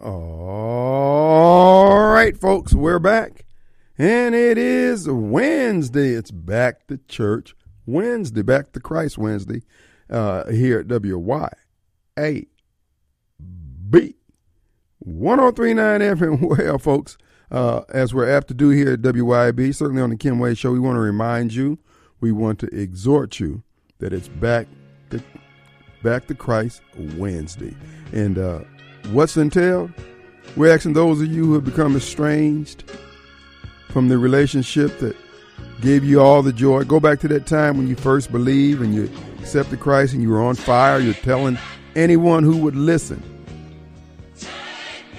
All right, folks, we're back. And it is Wednesday. It's back to church Wednesday, back to Christ Wednesday uh, here at WYAB 1039 FM. Well, folks, uh, as we're apt to do here at WYAB, certainly on the Kim Wade Show, we want to remind you, we want to exhort you that it's back to, back to Christ Wednesday. And uh, what's entailed? We're asking those of you who have become estranged from the relationship that gave you all the joy. Go back to that time when you first believed and you accepted Christ and you were on fire. You're telling anyone who would listen.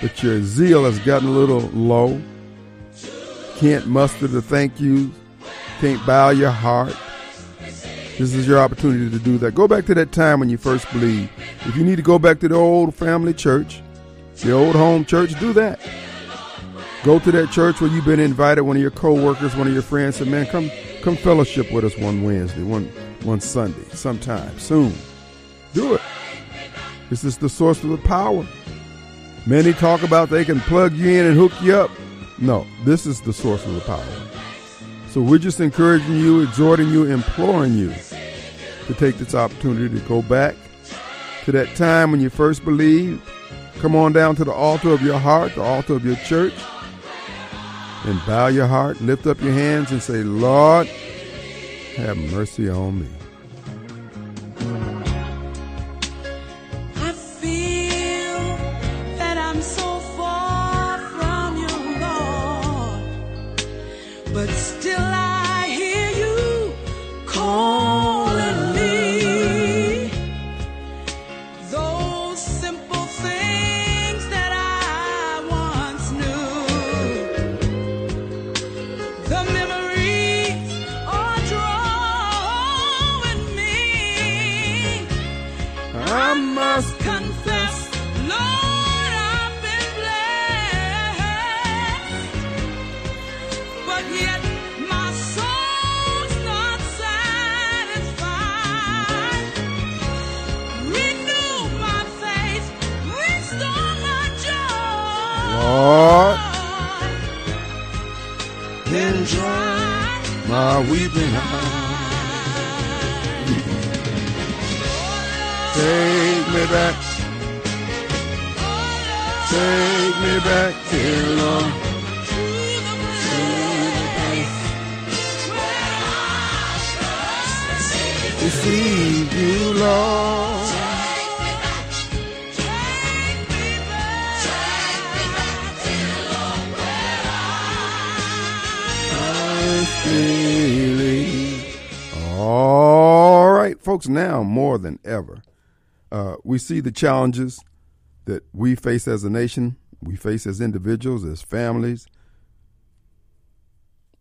But your zeal has gotten a little low. Can't muster the thank you. Can't bow your heart. This is your opportunity to do that. Go back to that time when you first believed. If you need to go back to the old family church, the old home church, do that. Go to that church where you've been invited, one of your co-workers, one of your friends said, man, come come fellowship with us one Wednesday, one one Sunday, sometime, soon. Do it. This is the source of the power. Many talk about they can plug you in and hook you up. No, this is the source of the power. So we're just encouraging you, exhorting you, imploring you to take this opportunity to go back to that time when you first believed. Come on down to the altar of your heart, the altar of your church, and bow your heart, lift up your hands, and say, Lord, have mercy on me. Lord, then dry my weeping eyes. Take me back. Take me back, dear Lord. Receive you, Lord. Folks, now more than ever, uh, we see the challenges that we face as a nation, we face as individuals, as families.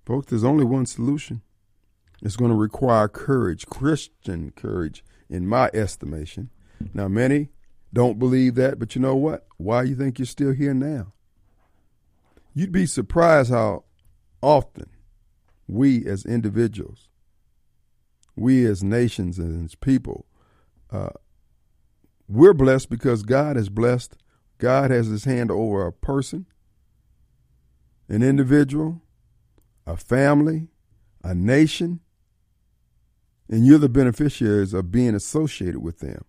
Folks, there's only one solution. It's going to require courage, Christian courage, in my estimation. Now, many don't believe that, but you know what? Why you think you're still here now? You'd be surprised how often we as individuals we as nations and as people, uh, we're blessed because God is blessed. God has his hand over a person, an individual, a family, a nation, and you're the beneficiaries of being associated with them.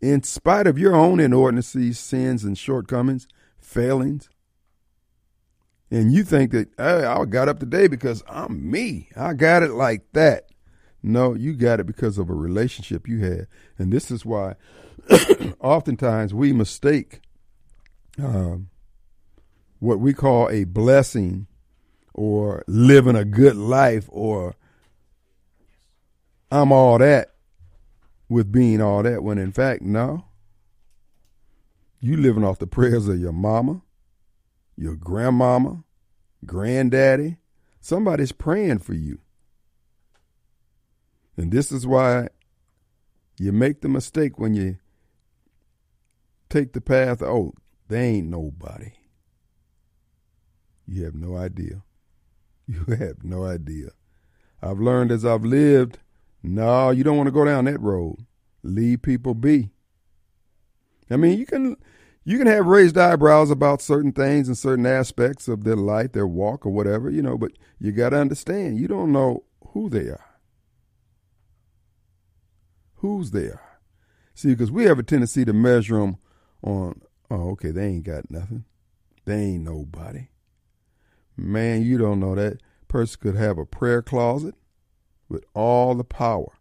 In spite of your own inordinacies, sins, and shortcomings, failings, and you think that hey, I got up today because I'm me. I got it like that. No, you got it because of a relationship you had. And this is why oftentimes we mistake um, what we call a blessing or living a good life or I'm all that with being all that when in fact, no. You living off the prayers of your mama, your grandmama, granddaddy. Somebody's praying for you. And this is why you make the mistake when you take the path, oh, they ain't nobody. You have no idea. You have no idea. I've learned as I've lived, no, you don't want to go down that road. Leave people be. I mean, you can You can have raised eyebrows about certain things and certain aspects of their life, their walk, or whatever, you know, but you got to understand, you don't know who they are. Whose there. See, because we have a tendency to measure them on, oh, okay, they ain't got nothing. They ain't nobody. Man, you don't know that person could have a prayer closet with all the power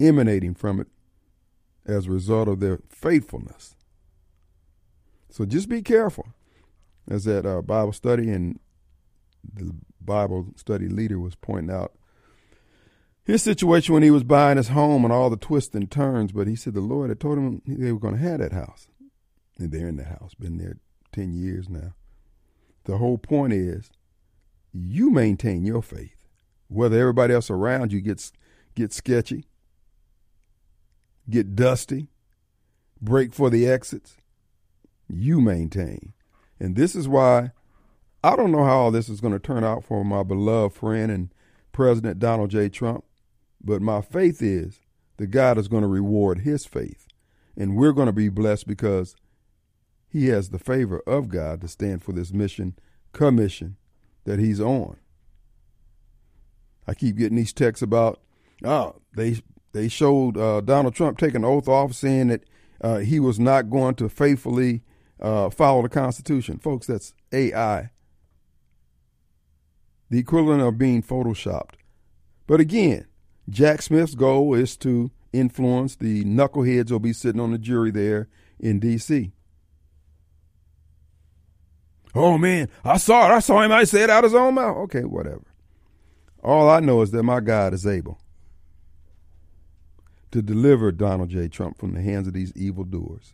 emanating from it as a result of their faithfulness. So just be careful. As that uh, Bible study and the Bible study leader was pointing out his situation when he was buying his home and all the twists and turns, but he said the Lord had told him they were going to have that house. And they're in the house, been there 10 years now. The whole point is you maintain your faith. Whether everybody else around you gets get sketchy, get dusty, break for the exits, you maintain. And this is why I don't know how all this is going to turn out for my beloved friend and President Donald J. Trump, but my faith is that God is going to reward his faith. And we're going to be blessed because he has the favor of God to stand for this mission, commission that he's on. I keep getting these texts about, oh, they they showed uh, Donald Trump taking oath off saying that uh, he was not going to faithfully uh, follow the Constitution. Folks, that's AI. The equivalent of being photoshopped. But again, Jack Smith's goal is to influence the knuckleheads who'll be sitting on the jury there in D.C. Oh man, I saw it. I saw him. I said out his own mouth. Okay, whatever. All I know is that my God is able to deliver Donald J. Trump from the hands of these evildoers.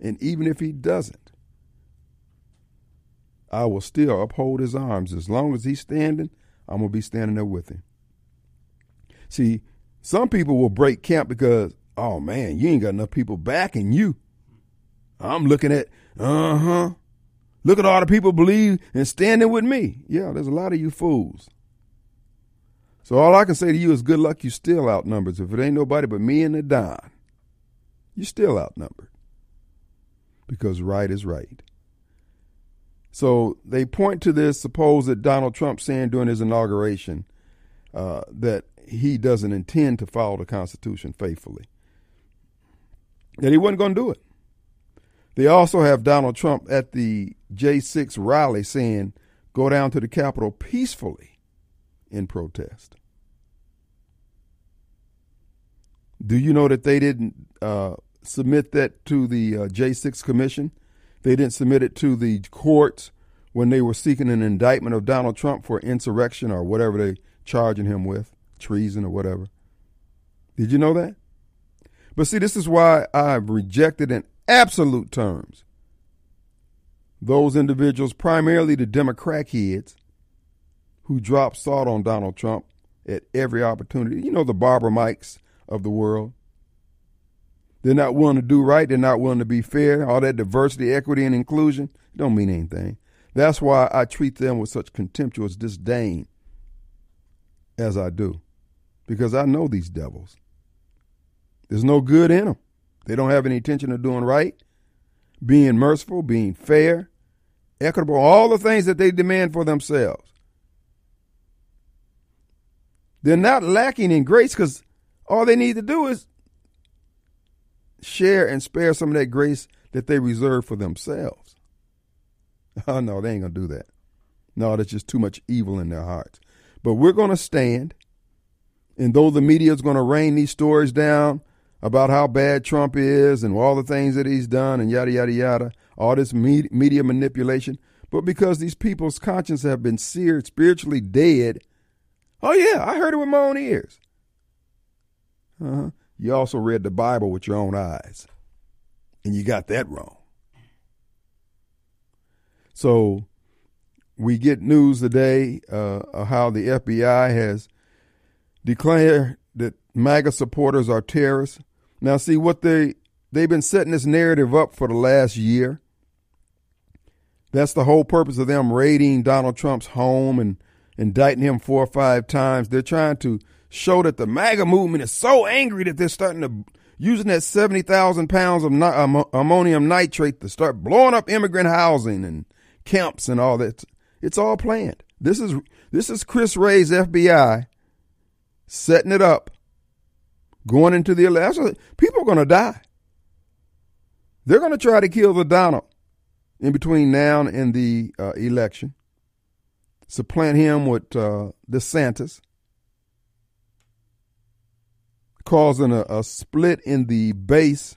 And even if he doesn't, I will still uphold his arms. As long as he's standing, I'm going to be standing there with him. See, some people will break camp because, oh man, you ain't got enough people backing you. I'm looking at, uh huh. Look at all the people believe and standing with me. Yeah, there's a lot of you fools. So all I can say to you is good luck. You still outnumbered. If it ain't nobody but me and the Don, you still outnumbered because right is right. So they point to this supposed that Donald Trump saying during his inauguration uh, that he doesn't intend to follow the Constitution faithfully, that he wasn't going to do it. They also have Donald Trump at the J6 rally saying, go down to the Capitol peacefully in protest. Do you know that they didn't uh, submit that to the uh, J6 Commission. They didn't submit it to the courts when they were seeking an indictment of Donald Trump for insurrection or whatever they charging him with, treason or whatever. Did you know that? But see, this is why I've rejected in absolute terms those individuals, primarily the Democrat heads, who drop salt on Donald Trump at every opportunity. You know, the Barbara Mikes of the world. They're not willing to do right. They're not willing to be fair. All that diversity, equity, and inclusion don't mean anything. That's why I treat them with such contemptuous disdain as I do, because I know these devils. There's no good in them. They don't have any intention of doing right, being merciful, being fair, equitable, all the things that they demand for themselves. They're not lacking in grace because all they need to do is share and spare some of that grace that they reserve for themselves. Oh, no, they ain't going to do that. No, that's just too much evil in their hearts. But we're going to stand, and though the media is going to rain these stories down about how bad Trump is and all the things that he's done and yada, yada, yada, all this media manipulation, but because these people's consciences have been seared, spiritually dead, oh, yeah, I heard it with my own ears. Uh-huh. You also read the Bible with your own eyes, and you got that wrong. So we get news today uh, of how the FBI has declared that MAGA supporters are terrorists. Now, see what they they've been setting this narrative up for the last year. That's the whole purpose of them raiding Donald Trump's home and indicting him four or five times. They're trying to show that the MAGA movement is so angry that they're starting to using that 70,000 pounds of ammonium nitrate to start blowing up immigrant housing and camps and all that. It's all planned. This is this is Chris Wray's FBI setting it up, going into the election. People are going to die. They're going to try to kill the Donald in between now and the uh, election, supplant him with uh, DeSantis, causing a, a split in the base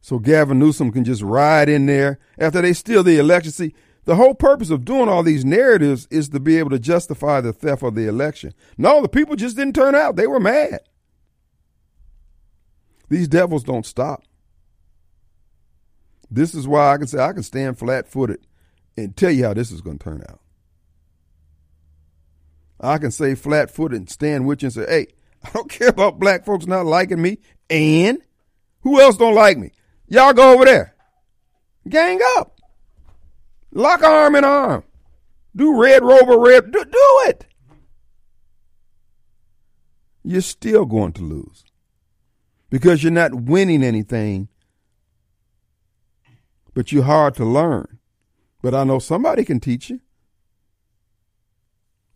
so Gavin Newsom can just ride in there after they steal the election. See, the whole purpose of doing all these narratives is to be able to justify the theft of the election. No, the people just didn't turn out. They were mad. These devils don't stop. This is why I can say I can stand flat footed and tell you how this is going to turn out. I can say flat footed and stand with you and say, hey, I don't care about black folks not liking me. And who else don't like me? Y'all go over there. Gang up. Lock arm in arm. Do Red Rover Red. Do, do it. You're still going to lose because you're not winning anything, but you're hard to learn. But I know somebody can teach you.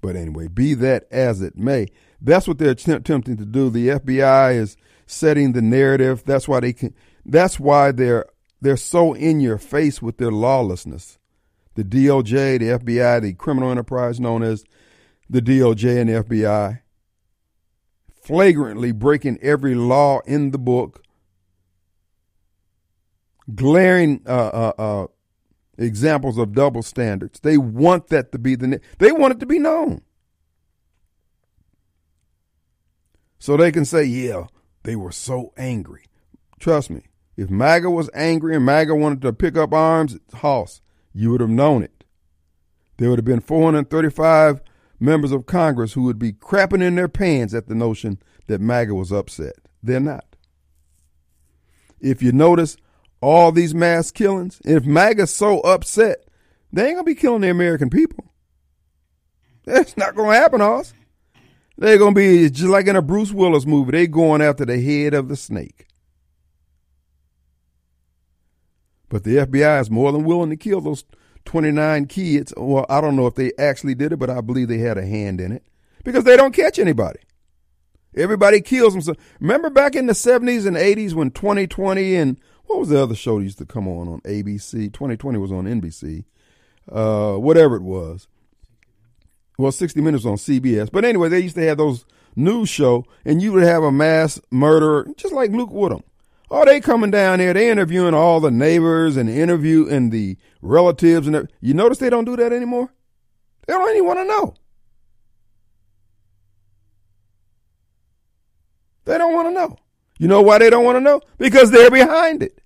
But anyway, be that as it may, that's what they're attempting to do. The FBI is setting the narrative. That's why they can. That's why they're they're so in your face with their lawlessness. The DOJ, the FBI, the criminal enterprise known as the DOJ and the FBI, flagrantly breaking every law in the book, glaring uh, uh, uh, examples of double standards. They want that to be the they want it to be known. So they can say, yeah, they were so angry. Trust me, if MAGA was angry and MAGA wanted to pick up arms, it's Hoss, you would have known it. There would have been 435 members of Congress who would be crapping in their pants at the notion that MAGA was upset. They're not. If you notice all these mass killings, if MAGA's so upset, they ain't gonna be killing the American people. That's not gonna happen, Hoss. They're gonna be just like in a Bruce Willis movie. They going after the head of the snake. But the FBI is more than willing to kill those 29 kids. Well, I don't know if they actually did it, but I believe they had a hand in it because they don't catch anybody. Everybody kills themselves. Remember back in the 70s and 80s when 2020 and what was the other show that used to come on on ABC? 2020 was on NBC. Uh, whatever it was. Well, 60 Minutes on CBS. But anyway, they used to have those news show, and you would have a mass murderer, just like Luke Woodham. Oh, they coming down here. they interviewing all the neighbors and interview and the relatives and you notice they don't do that anymore? They don't even want to know. They don't want to know. You know why they don't want to know? Because they're behind it.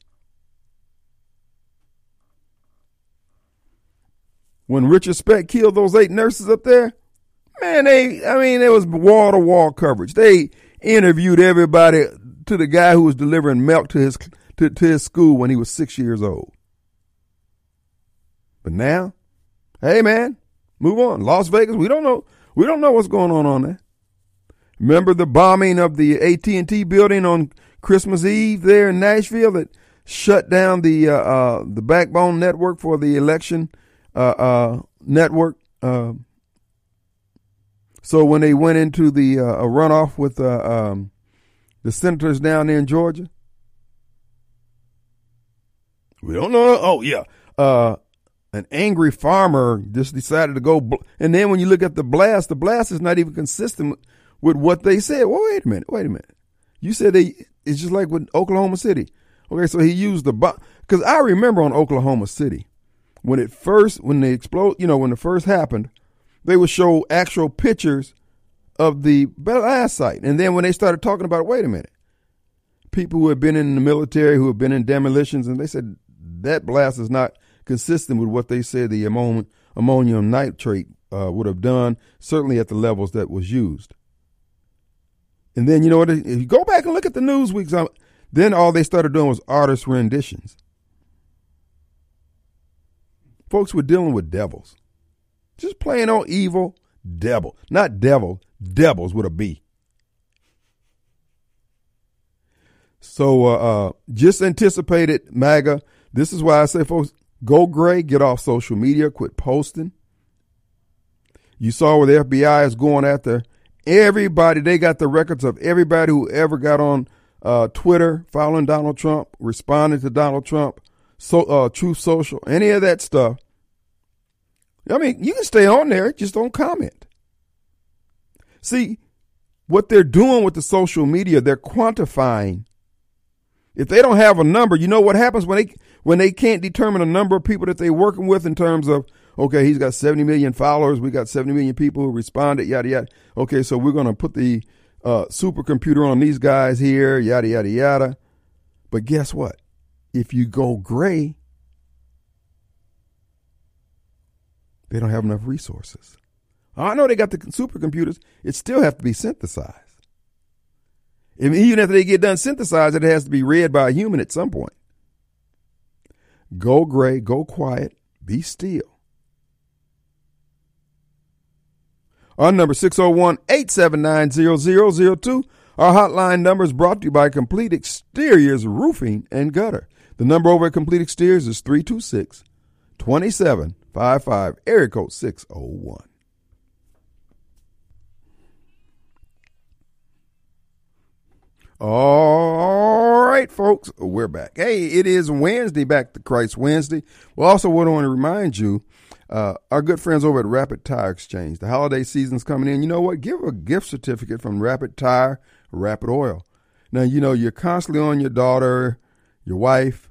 When Richard Speck killed those eight nurses up there, man, they, I mean, it was wall to wall coverage. They interviewed everybody to the guy who was delivering milk to his to, to his school when he was six years old. But now, hey man, move on. Las Vegas, we don't know we don't know what's going on on there. Remember the bombing of the AT and T building on Christmas Eve there in Nashville that shut down the uh, uh, the backbone network for the election uh, uh network. Uh, so when they went into the uh, runoff with um, the senators down there in Georgia? We don't know. Oh, yeah. Uh, an angry farmer just decided to go. And then when you look at the blast, the blast is not even consistent with what they said. Well, wait a minute. Wait a minute. You said they, it's just like with Oklahoma City. Okay, so he used the bomb. Because I remember on Oklahoma City, when it first, when they explode, you know, when it first happened, they would show actual pictures of the blast site. And then when they started talking about, wait a minute, people who have been in the military, who have been in demolitions, and they said that blast is not consistent with what they said the ammonium, ammonium nitrate uh, would have done, certainly at the levels that was used. And then, you know what, if you go back and look at the news weeks, um, then all they started doing was artist renditions. Folks were dealing with devils. Just plain old evil devil. Not devil, devils with a B. So uh, uh, just anticipate it, MAGA. This is why I say, folks, go gray, get off social media, quit posting. You saw where the FBI is going after everybody. They got the records of everybody who ever got on uh, Twitter following Donald Trump, responding to Donald Trump, so uh, Truth Social, any of that stuff. I mean, you can stay on there, just don't comment. See, what they're doing with the social media, they're quantifying. If they don't have a number, you know what happens when they when they can't determine a number of people that they're working with in terms of okay, he's got 70 million followers, we got 70 million people who responded, yada yada. Okay, so we're going to put the uh, supercomputer on these guys here, yada yada yada. But guess what? If you go gray, they don't have enough resources. I know they got the supercomputers, it still has to be synthesized. And even after they get done synthesized, it has to be read by a human at some point. Go gray, go quiet, be still. Our number 601-879-0002. Our hotline number is brought to you by Complete Exteriors Roofing and Gutter. The number over at Complete Exteriors is 326 2755, area code 601. All right, folks, we're back. Hey, it is Wednesday, back to Christ Wednesday. We also what I want to remind you, uh, our good friends over at Rapid Tire Exchange. The holiday season's coming in. You know what? Give a gift certificate from Rapid Tire, Rapid Oil. Now, you know, you're constantly on your daughter, your wife,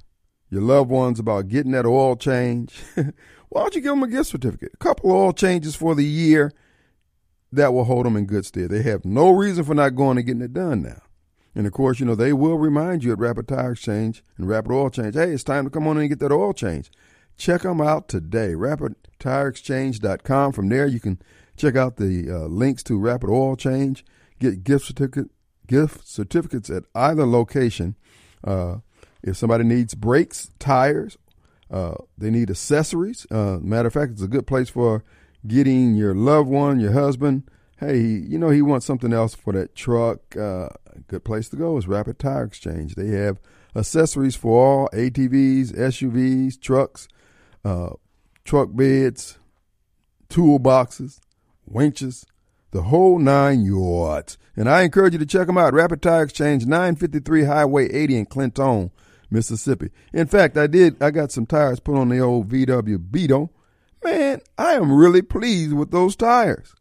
your loved ones about getting that oil change. Why don't you give them a gift certificate? A couple oil changes for the year that will hold them in good stead. They have no reason for not going and getting it done now. And of course, you know, they will remind you at Rapid Tire Exchange and Rapid Oil Change, hey, it's time to come on in and get that oil change. Check them out today, rapidtireexchange.com. From there, you can check out the uh, links to Rapid Oil Change, get gift certificate, gift certificates at either location. Uh, if somebody needs brakes, tires, uh, they need accessories. Uh, matter of fact, it's a good place for getting your loved one, your husband. Hey, you know he wants something else for that truck. Uh, good place to go is Rapid Tire Exchange. They have accessories for all ATVs, SUVs, trucks, uh, truck beds, toolboxes, winches, the whole nine yards. And I encourage you to check them out. Rapid Tire Exchange, 953 Highway 80 in Clinton, Mississippi. In fact, I did, I got some tires put on the old VW Beetle. Man, I am really pleased with those tires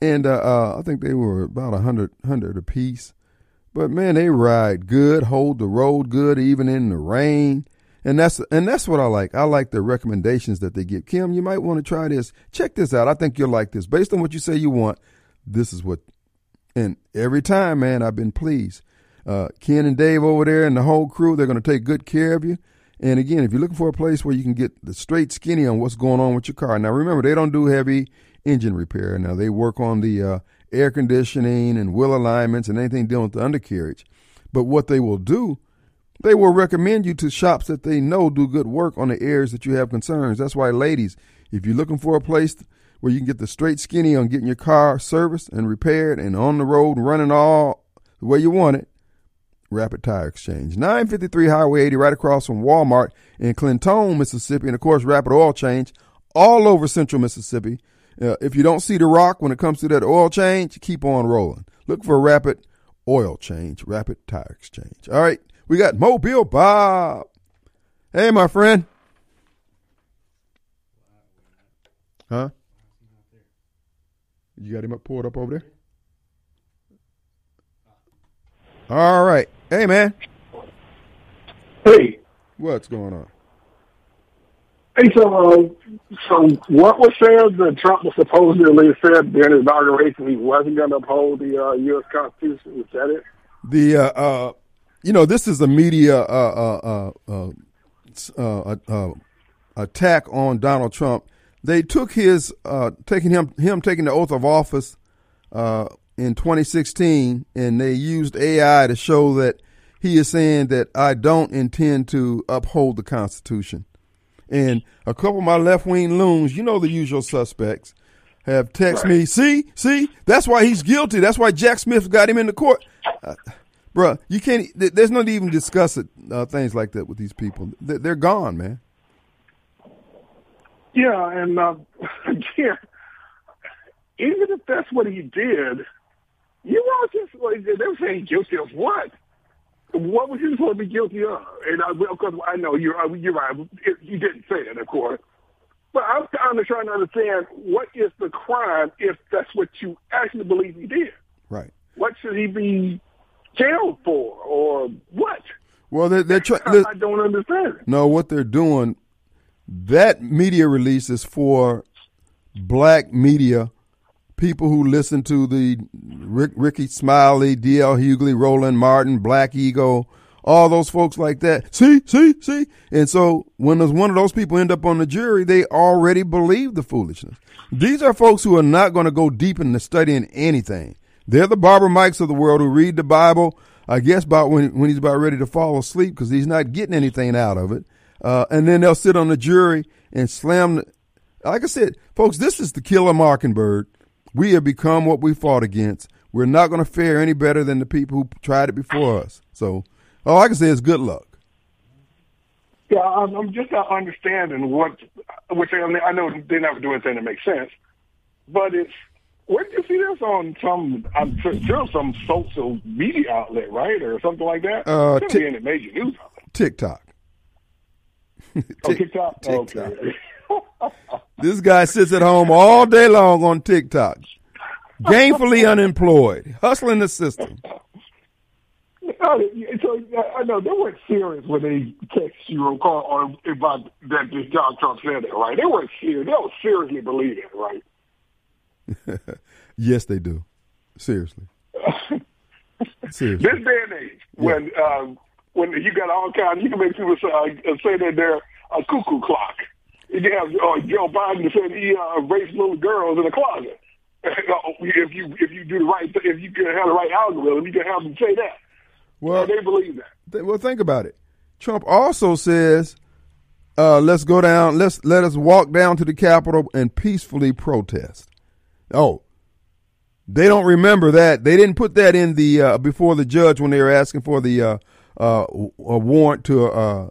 and uh, uh, I think they were about a hundred hundred a piece. But man, they ride good, hold the road good, even in the rain. And that's and that's what I like. I like the recommendations that they give. Kim, you might want to try this. Check this out. I think you'll like this. Based on what you say you want, this is what. And every time, man, I've been pleased. Uh, Ken and Dave over there and the whole crew, they're going to take good care of you. And again, if you're looking for a place where you can get the straight skinny on what's going on with your car, now remember they don't do heavy engine repair. Now they work on the uh, air conditioning and wheel alignments and anything dealing with the undercarriage. But what they will do, they will recommend you to shops that they know do good work on the areas that you have concerns. That's why, ladies, if you're looking for a place where you can get the straight skinny on getting your car serviced and repaired and on the road running all the way you want it, Rapid Tire Exchange. 953 Highway 80, right across from Walmart in Clinton, Mississippi, and of course, Rapid Oil Change all over central Mississippi. Uh, if you don't see the rock when it comes to that oil change, keep on rolling. Look for a rapid oil change, rapid tire exchange. All right, we got Mobile Bob. Hey, my friend. Huh? You got him up pulled up over there? All right. Hey, man. Hey. What's going on? Hey, so, uh, so what was said that Trump was supposedly said during his inauguration he wasn't going to uphold the uh, U.S. Constitution? Was that it? The, uh, uh, you know, this is a media uh, uh, uh, uh, attack on Donald Trump. They took his taking him him taking the oath of office in 2016, and they used AI to show that he is saying that I don't intend to uphold the Constitution. And a couple of my left wing loons, you know the usual suspects, have texted right. me, see, see, that's why he's guilty. That's why Jack Smith got him in the court. Uh, bro. You can't. There's no even discuss it. Uh, things like that with these people. They're, they're gone, man. Yeah, and uh, again, even if that's what he did, you all just like they were saying guilty of what? What was he supposed to be guilty of? And I, of course, I know you're uh, you're right. You didn't say it, of course. But I'm kind of trying to understand what is the crime if that's what you actually believe he did. Right. What should he be jailed for, or what? Well, they're, they're trying. I don't understand. No, what they're doing, that media release is for black media, people who listen to the Rick, Rickey Smiley, D.L. Hughley, Roland Martin, Black Ego, all those folks like that. See, see, see. And so when one of those people end up on the jury, they already believe the foolishness. These are folks who are not going to go deep into studying anything. They're the Barbara Mikes of the world who read the Bible, I guess, about when, when he's about ready to fall asleep because he's not getting anything out of it. Uh, and then they'll sit on the jury and slam. The, like I said, folks, this is the killer mockingbird. We have become what we fought against. We're not going to fare any better than the people who tried it before us. So all I can say is good luck. Yeah, I'm just not understanding what, which I know they never do anything that makes sense, but it's where did you see this on some? I'm sure some social media outlet, right, or something like that. Uh, t- be any major news outlet. TikTok. oh, TikTok. TikTok. Okay. This guy sits at home all day long on TikTok, gainfully unemployed, hustling the system. So I know they weren't serious when they text you or call or about that this Donald Trump said it, right? They weren't serious. They were seriously believing it, right? yes, they do. Seriously. Seriously. This day and age, yeah. when um, when you got all kinds, you can make people say, uh, say that they're a cuckoo clock. You can have uh, Joe Biden said he uh, raped little girls in the closet. if you if you do the right if you can have the right algorithm, you can have them say that. Well, and they believe that. Th- well, think about it. Trump also says, uh, "Let's go down. Let's let us walk down to the Capitol and peacefully protest." Oh, they don't remember that. They didn't put that in the uh, before the judge when they were asking for the uh, uh, a warrant to uh,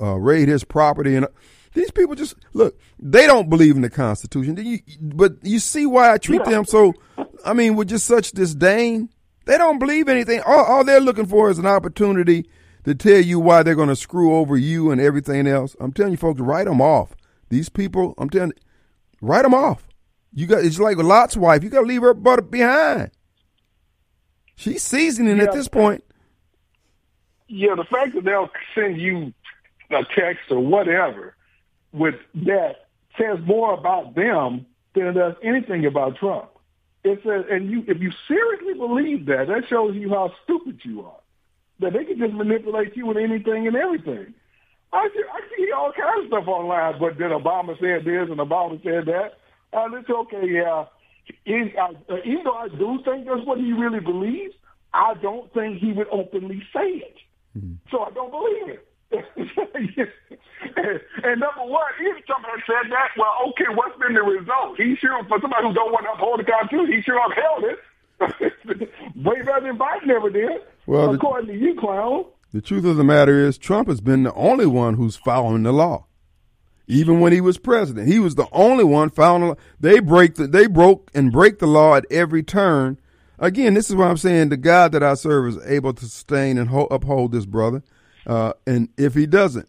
uh, raid his property. And these people just look. They don't believe in the Constitution. You, but you see why I treat them so. I mean, with just such disdain. They don't believe anything. All, all they're looking for is an opportunity to tell you why they're going to screw over you and everything else. I'm telling you, folks, write them off. These people, I'm telling you, write them off. You got it's like Lot's wife. You got to leave her butt behind. She's seasoning yeah. at this point. Yeah, the fact that they'll send you a text or whatever with that says more about them than it does anything about Trump. It says, and you, if you seriously believe that, that shows you how stupid you are. That they can just manipulate you with anything and everything. I see, I see all kinds of stuff online, but then Obama said this and Obama said that. And it's okay, yeah. Is, uh, even though I do think that's what he really believes, I don't think he would openly say it. Mm-hmm. So I don't believe it. and, number one, if somebody said that, well, okay, what's been the result? He sure, for somebody who don't want to uphold the Constitution, he sure upheld it. Way better than Biden ever did, well, according the, to you, clown. The truth of the matter is, Trump has been the only one who's following the law. Even when he was president, he was the only one following. They break the, they broke and break the law at every turn. Again, this is why I'm saying. The God that I serve is able to sustain and ho- uphold this brother. Uh, and if he doesn't,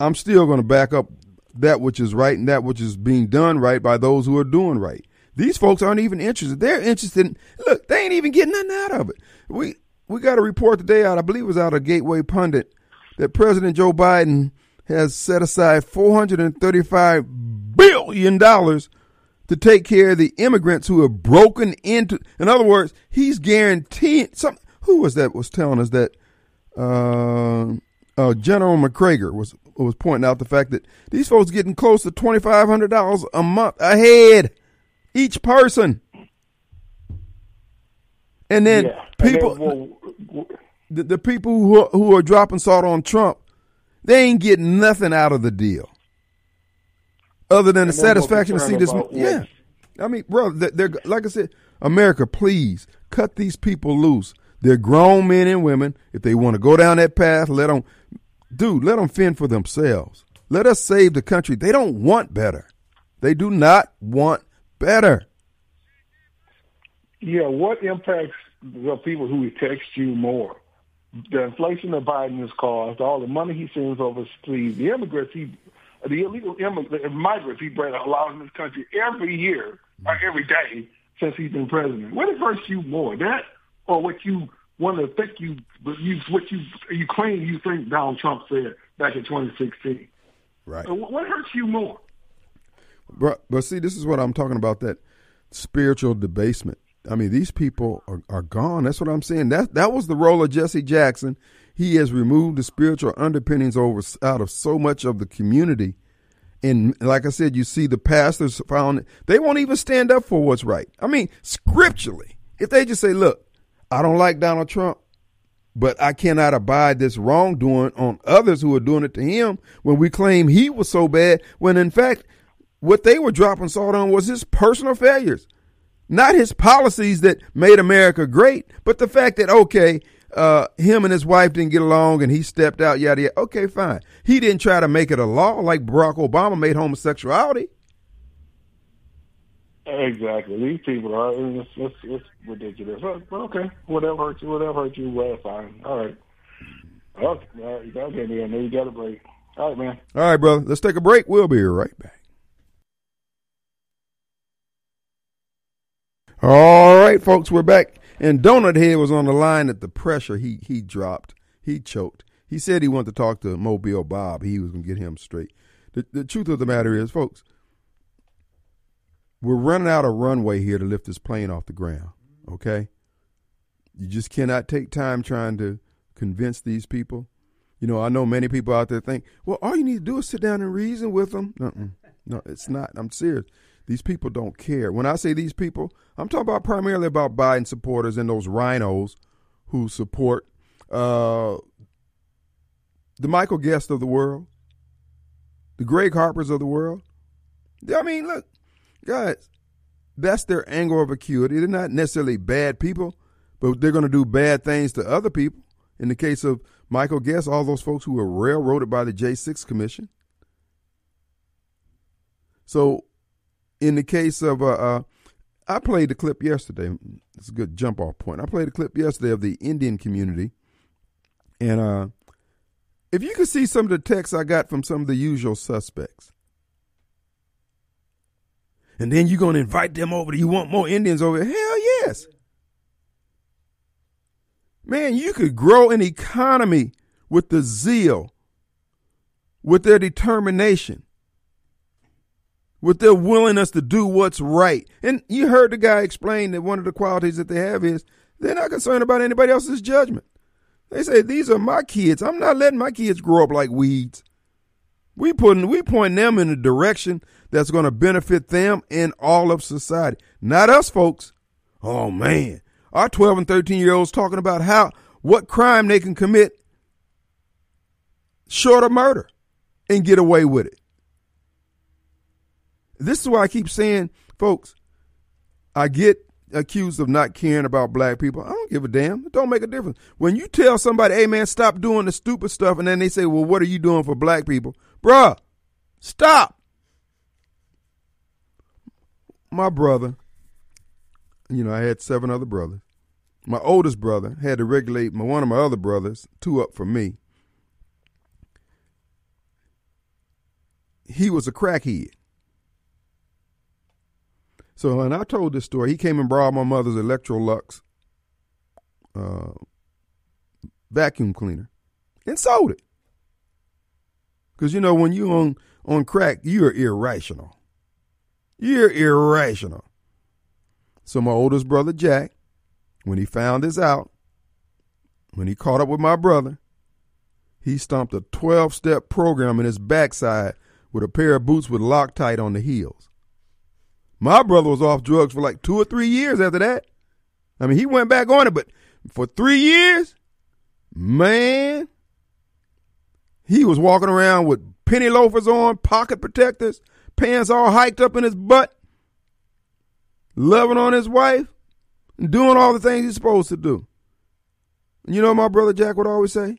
I'm still going to back up that which is right and that which is being done right by those who are doing right. These folks aren't even interested. They're interested in look, they ain't even getting nothing out of it. We we got a report today out, I believe it was out of Gateway Pundit, that President Joe Biden has set aside four hundred and thirty five billion dollars to take care of the immigrants who have broken into in other words, he's guaranteeing some who was that was telling us that uh, uh, General McCrager was was pointing out the fact that these folks getting close to twenty five hundred dollars a month ahead each person, and then yeah. people, and then we'll, the, the people who are, who are dropping salt on Trump, they ain't getting nothing out of the deal, other than the satisfaction to see this. Yeah, I mean, bro, they're, they're like I said, America, please cut these people loose. They're grown men and women. If they want to go down that path, let them, dude, let them fend for themselves. Let us save the country. They don't want better. They do not want better. Yeah, what impacts the people who text you more? The inflation that Biden has caused, all the money he sends overseas, the immigrants he, the illegal migrants he brought allowed in this country every year or every day since he's been president. What hurts you more, that or what you want to think you, you what you you claim you think Donald Trump said back in 2016? Right. What hurts you more? But, but see, this is what I'm talking about that spiritual debasement. I mean, these people are, are gone. That's what I'm saying. That that was the role of Jesse Jackson. He has removed the spiritual underpinnings over out of so much of the community. And like I said, you see the pastors found they won't even stand up for what's right. I mean, scripturally, if they just say, "Look, I don't like Donald Trump, but I cannot abide this wrongdoing on others who are doing it to him," when we claim he was so bad, when in fact what they were dropping salt on was his personal failures, not his policies that made America great, but the fact that, okay, uh, him and his wife didn't get along and he stepped out, yada, yada. Okay, fine. He didn't try to make it a law like Barack Obama made homosexuality. Exactly. These people are, it's, it's, it's ridiculous. okay, whatever hurts you, whatever hurts you, well, fine. All right. Okay, all right. okay, man. You got a break. All right, man. All right, brother. Let's take a break. We'll be right back. All right, folks, we're back. And Donut Head was on the line at the pressure. He he dropped. He choked. He said he wanted to talk to Mobile Bob. He was going to get him straight. The, the truth of the matter is, folks, we're running out of runway here to lift this plane off the ground. Okay? You just cannot take time trying to convince these people. You know, I know many people out there think, well, all you need to do is sit down and reason with them. Uh-uh. No, it's not. I'm serious. These people don't care. When I say these people, I'm talking about primarily about Biden supporters and those RINOs who support uh, the Michael Guest of the world, the Greg Harpers of the world. I mean, look, guys, that's their angle of acuity. They're not necessarily bad people, but they're going to do bad things to other people. In the case of Michael Guest, all those folks who were railroaded by the J6 Commission. So in the case of uh, uh, I played the clip yesterday. It's a good jump off point. I played a clip yesterday of the Indian community, and uh, if you could see some of the texts I got from some of the usual suspects, and then you're going to invite them over. You want more Indians over? Hell yes. Man, you could grow an economy with the zeal, with their determination, with their willingness to do what's right. And you heard the guy explain that one of the qualities that they have is they're not concerned about anybody else's judgment. They say, These are my kids. I'm not letting my kids grow up like weeds. We putting we point them in a direction that's going to benefit them and all of society. Not us folks. Oh man. Our 12 and 13 year olds talking about how what crime they can commit short of murder and get away with it. This is why I keep saying, folks, I get accused of not caring about black people. I don't give a damn. It don't make a difference. When you tell somebody, hey man, stop doing the stupid stuff, and then they say, well, what are you doing for black people? Bruh, stop. My brother, you know, I had seven other brothers. My oldest brother had to regulate my one of my other brothers, two up from me. He was a crackhead. So, and I told this story. He came and brought my mother's Electrolux uh, vacuum cleaner and sold it. Because, you know, when you on, on crack, you're irrational. You're irrational. So, my oldest brother, Jack, when he found this out, when he caught up with my brother, he stomped a 12 step program in his backside with a pair of boots with Loctite on the heels. My brother was off drugs for like two or three years after that. I mean, he went back on it, but for three years, man, he was walking around with penny loafers on, pocket protectors, pants all hiked up in his butt, loving on his wife, doing all the things he's supposed to do. You know my brother Jack would always say?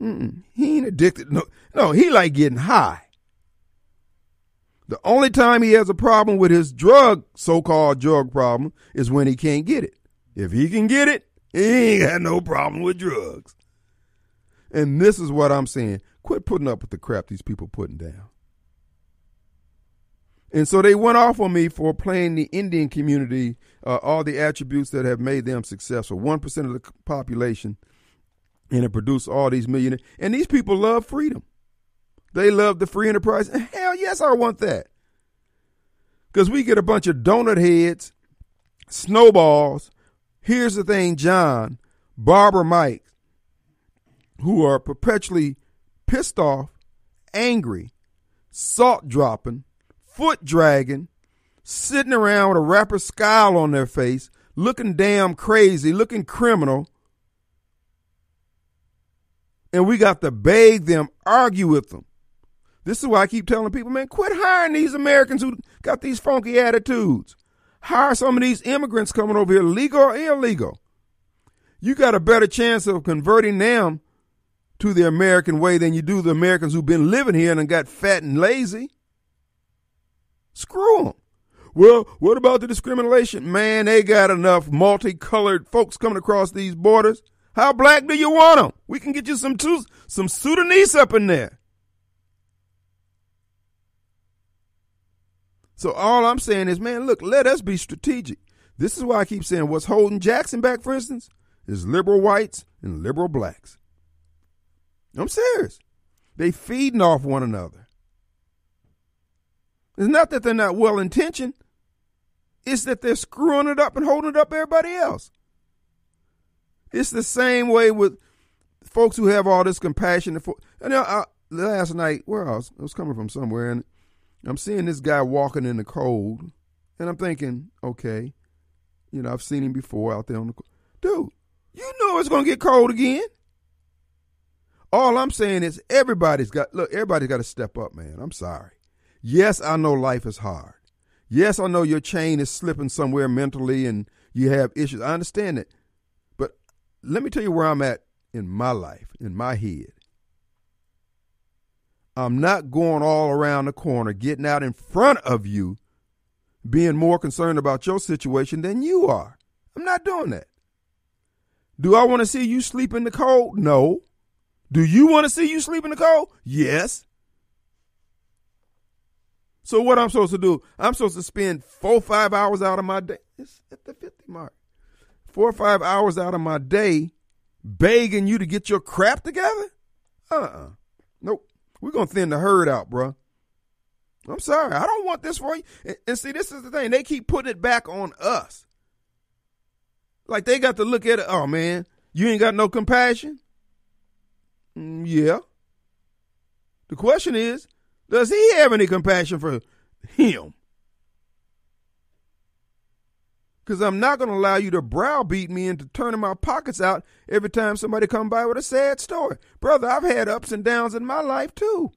Mm-mm, he ain't addicted. No, no, he like getting high. The only time he has a problem with his drug, so-called drug problem, is when he can't get it. If he can get it, he ain't got no problem with drugs. And this is what I'm saying. Quit putting up with the crap these people putting down. And so they went off on me for playing the Indian community uh, all the attributes that have made them successful. 1% of the population, and it produced all these millionaires. And these people love freedom. They love the free enterprise. And hell yes, I want that. Because we get a bunch of donut heads, snowballs. Here's the thing, John, Barbara Mike, who are perpetually pissed off, angry, salt dropping, foot dragging, sitting around with a rapper scowl on their face, looking damn crazy, looking criminal. And we got to beg them, argue with them. This is why I keep telling people, man, quit hiring these Americans who got these funky attitudes. Hire some of these immigrants coming over here, legal or illegal. You got a better chance of converting them to the American way than you do the Americans who've been living here and got fat and lazy. Screw them. Well, what about the discrimination? Man, they got enough multicolored folks coming across these borders. How black do you want them? We can get you some some Sudanese up in there. So all I'm saying is, man, look, let us be strategic. This is why I keep saying what's holding Jackson back, for instance, is liberal whites and liberal blacks. I'm serious. They feeding off one another. It's not that they're not well intentioned. It's that they're screwing it up and holding it up everybody else. It's the same way with folks who have all this compassion. For, and know, I, last night, where I was, I was coming from somewhere, and I'm seeing this guy walking in the cold, and I'm thinking, okay, you know, I've seen him before out there on the. Dude, you know it's to get cold again. All I'm saying is everybody's got look, everybody's got to step up, man. I'm sorry. Yes, I know life is hard. Yes, I know your chain is slipping somewhere mentally and you have issues. I understand it. But let me tell you where I'm at in my life, in my head. I'm not going all around the corner, getting out in front of you, being more concerned about your situation than you are. I'm not doing that. Do I want to see you sleep in the cold? No. Do you want to see you sleep in the cold? Yes. So what I'm supposed to do? I'm supposed to spend four five hours out of my day. It's at the 50 mark. Four or five hours out of my day begging you to get your crap together? Uh-uh. Nope. We're gonna thin the herd out, bro. I'm sorry. I don't want this for you. And see, this is the thing. They keep putting it back on us. Like they got to look at it. Oh man, you ain't got no compassion. Mm, yeah. The question is, does he have any compassion for him? Because I'm not going to allow you to browbeat me into turning my pockets out every time somebody come by with a sad story. Brother, I've had ups and downs in my life too.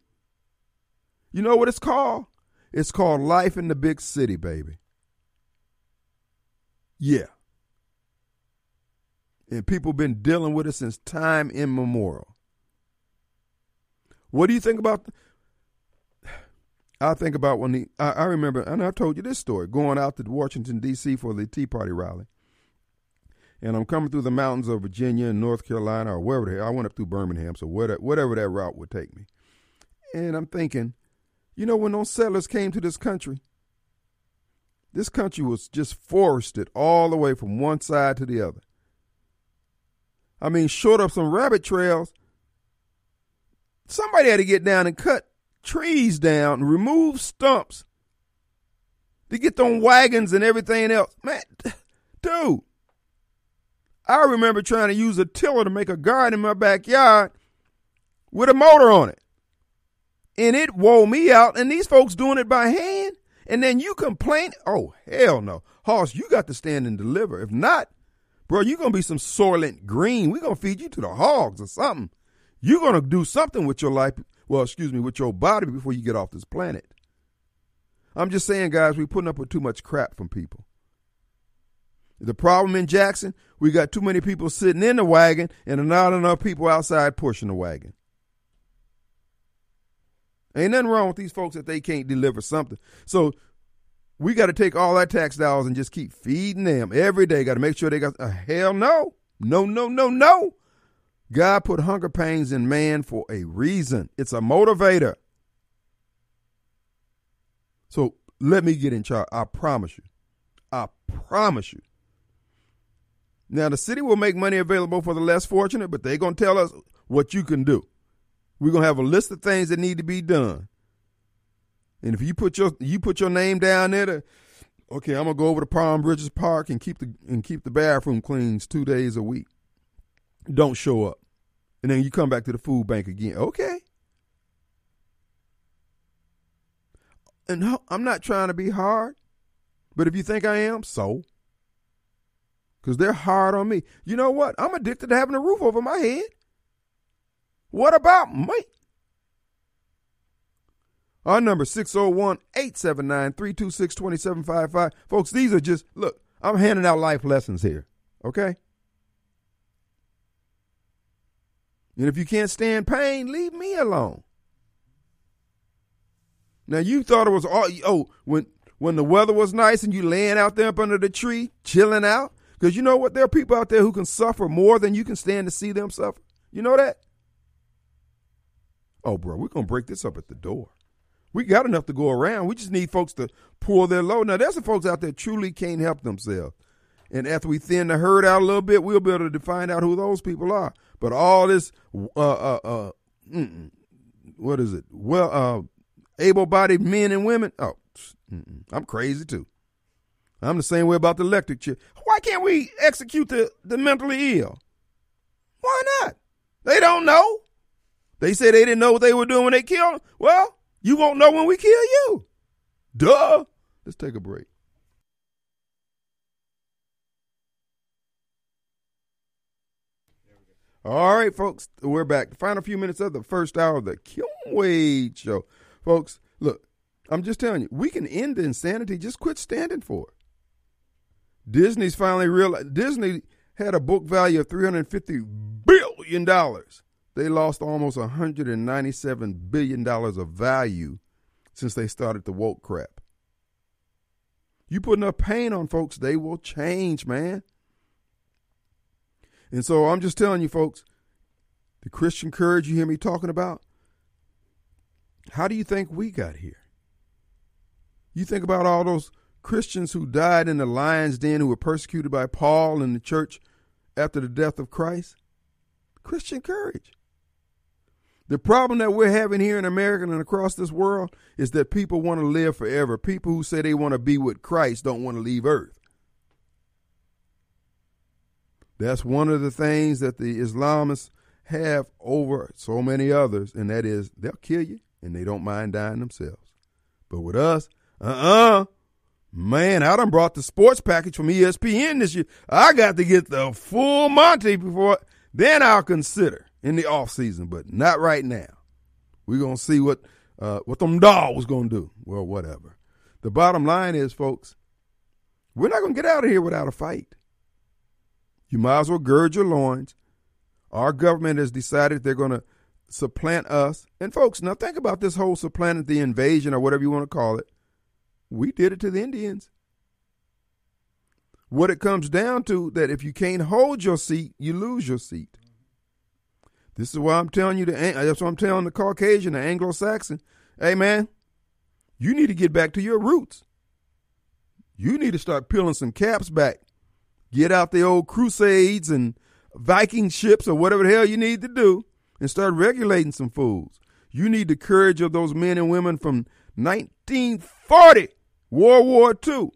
You know what it's called? It's called life in the big city, baby. Yeah. And people been dealing with it since time immemorial. What do you think about? I think about when the I, I remember, and I've told you this story, going out to Washington D.C. for the Tea Party rally, and I'm coming through the mountains of Virginia and North Carolina or wherever they. I went up through Birmingham, so whatever, whatever that route would take me, and I'm thinking, you know, when those settlers came to this country, this country was just forested all the way from one side to the other. I mean, short of some rabbit trails, Somebody had to get down and cut trees down, remove stumps to get them wagons and everything else. Man, dude, I remember trying to use a tiller to make a garden in my backyard with a motor on it. And it wore me out, and these folks doing it by hand. And then you complain. Oh, hell no. Hoss, you got to stand and deliver. If not, bro, you're going to be some Soylent Green. We're going to feed you to the hogs or something. You're going to do something with your life, well, excuse me, with your body before you get off this planet. I'm just saying, guys, we're putting up with too much crap from people. The problem in Jackson, we got too many people sitting in the wagon and not enough people outside pushing the wagon. Ain't nothing wrong with these folks that they can't deliver something. So we got to take all that tax dollars and just keep feeding them every day. Got to make sure they got. Uh, hell no, no, no, no, no. God put hunger pains in man for a reason. It's a motivator. So let me get in charge. I promise you. I promise you. Now the city will make money available for the less fortunate, but they're gonna tell us what you can do. We're gonna have a list of things that need to be done. And if you put your you put your name down there to okay, I'm gonna go over to Parham Bridges Park and keep the and keep the bathroom cleans two days a week. Don't show up. And then you come back to the food bank again. Okay. And I'm not trying to be hard, but if you think I am, so. Because they're hard on me. You know what? I'm addicted to having a roof over my head. What about me? Our number 601-879-326-2755. Folks, these are just look, I'm handing out life lessons here. Okay? And if you can't stand pain, leave me alone. Now you thought it was all oh when when the weather was nice and you laying out there up under the tree, chilling out. Because you know what? There are people out there who can suffer more than you can stand to see them suffer. You know that? Oh, bro, we're gonna break this up at the door. We got enough to go around. We just need folks to pull their load. Now, there's some folks out there truly can't help themselves. And after we thin the herd out a little bit, we'll be able to find out who those people are. But all this, uh, uh, uh, what is it? Well, uh, able-bodied men and women. Oh, I'm crazy too. I'm the same way about the electric chair. Why can't we execute the, the mentally ill? Why not? They don't know. They said they didn't know what they were doing when they killed them. Well, you won't know when we kill you. Duh. Let's take a break. All right, folks, we're back. The final few minutes of the first hour of the Kim Wade Show. Folks, look, I'm just telling you, we can end the insanity. Just quit standing for it. Disney's finally realized Disney had a book value of $350 billion. They lost almost $197 billion of value since they started the woke crap. You put enough pain on folks, they will change, man. And so I'm just telling you, folks, the Christian courage you hear me talking about, how do you think we got here? You think about all those Christians who died in the lion's den who were persecuted by Paul and the church after the death of Christ? Christian courage. The problem that we're having here in America and across this world is that people want to live forever. People who say they want to be with Christ don't want to leave earth. That's one of the things that the Islamists have over so many others, and that is they'll kill you and they don't mind dying themselves. But with us, uh uh-uh. uh Man, I done brought the sports package from ESPN this year. I got to get the full Monty before then I'll consider in the off season, but not right now. We're gonna see what uh, what them dogs gonna do. Well, whatever. The bottom line is, folks, we're not gonna get out of here without a fight. You might as well gird your loins. Our government has decided they're gonna supplant us. And folks, now think about this whole supplanting the invasion or whatever you want to call it. We did it to the Indians. What it comes down to that if you can't hold your seat, you lose your seat. This is why I'm telling you the that's what I'm telling the Caucasian, the Anglo-Saxon. Hey man, you need to get back to your roots. You need to start peeling some caps back. Get out the old crusades and Viking ships or whatever the hell you need to do and start regulating some fools. You need the courage of those men and women from 1940, World War II,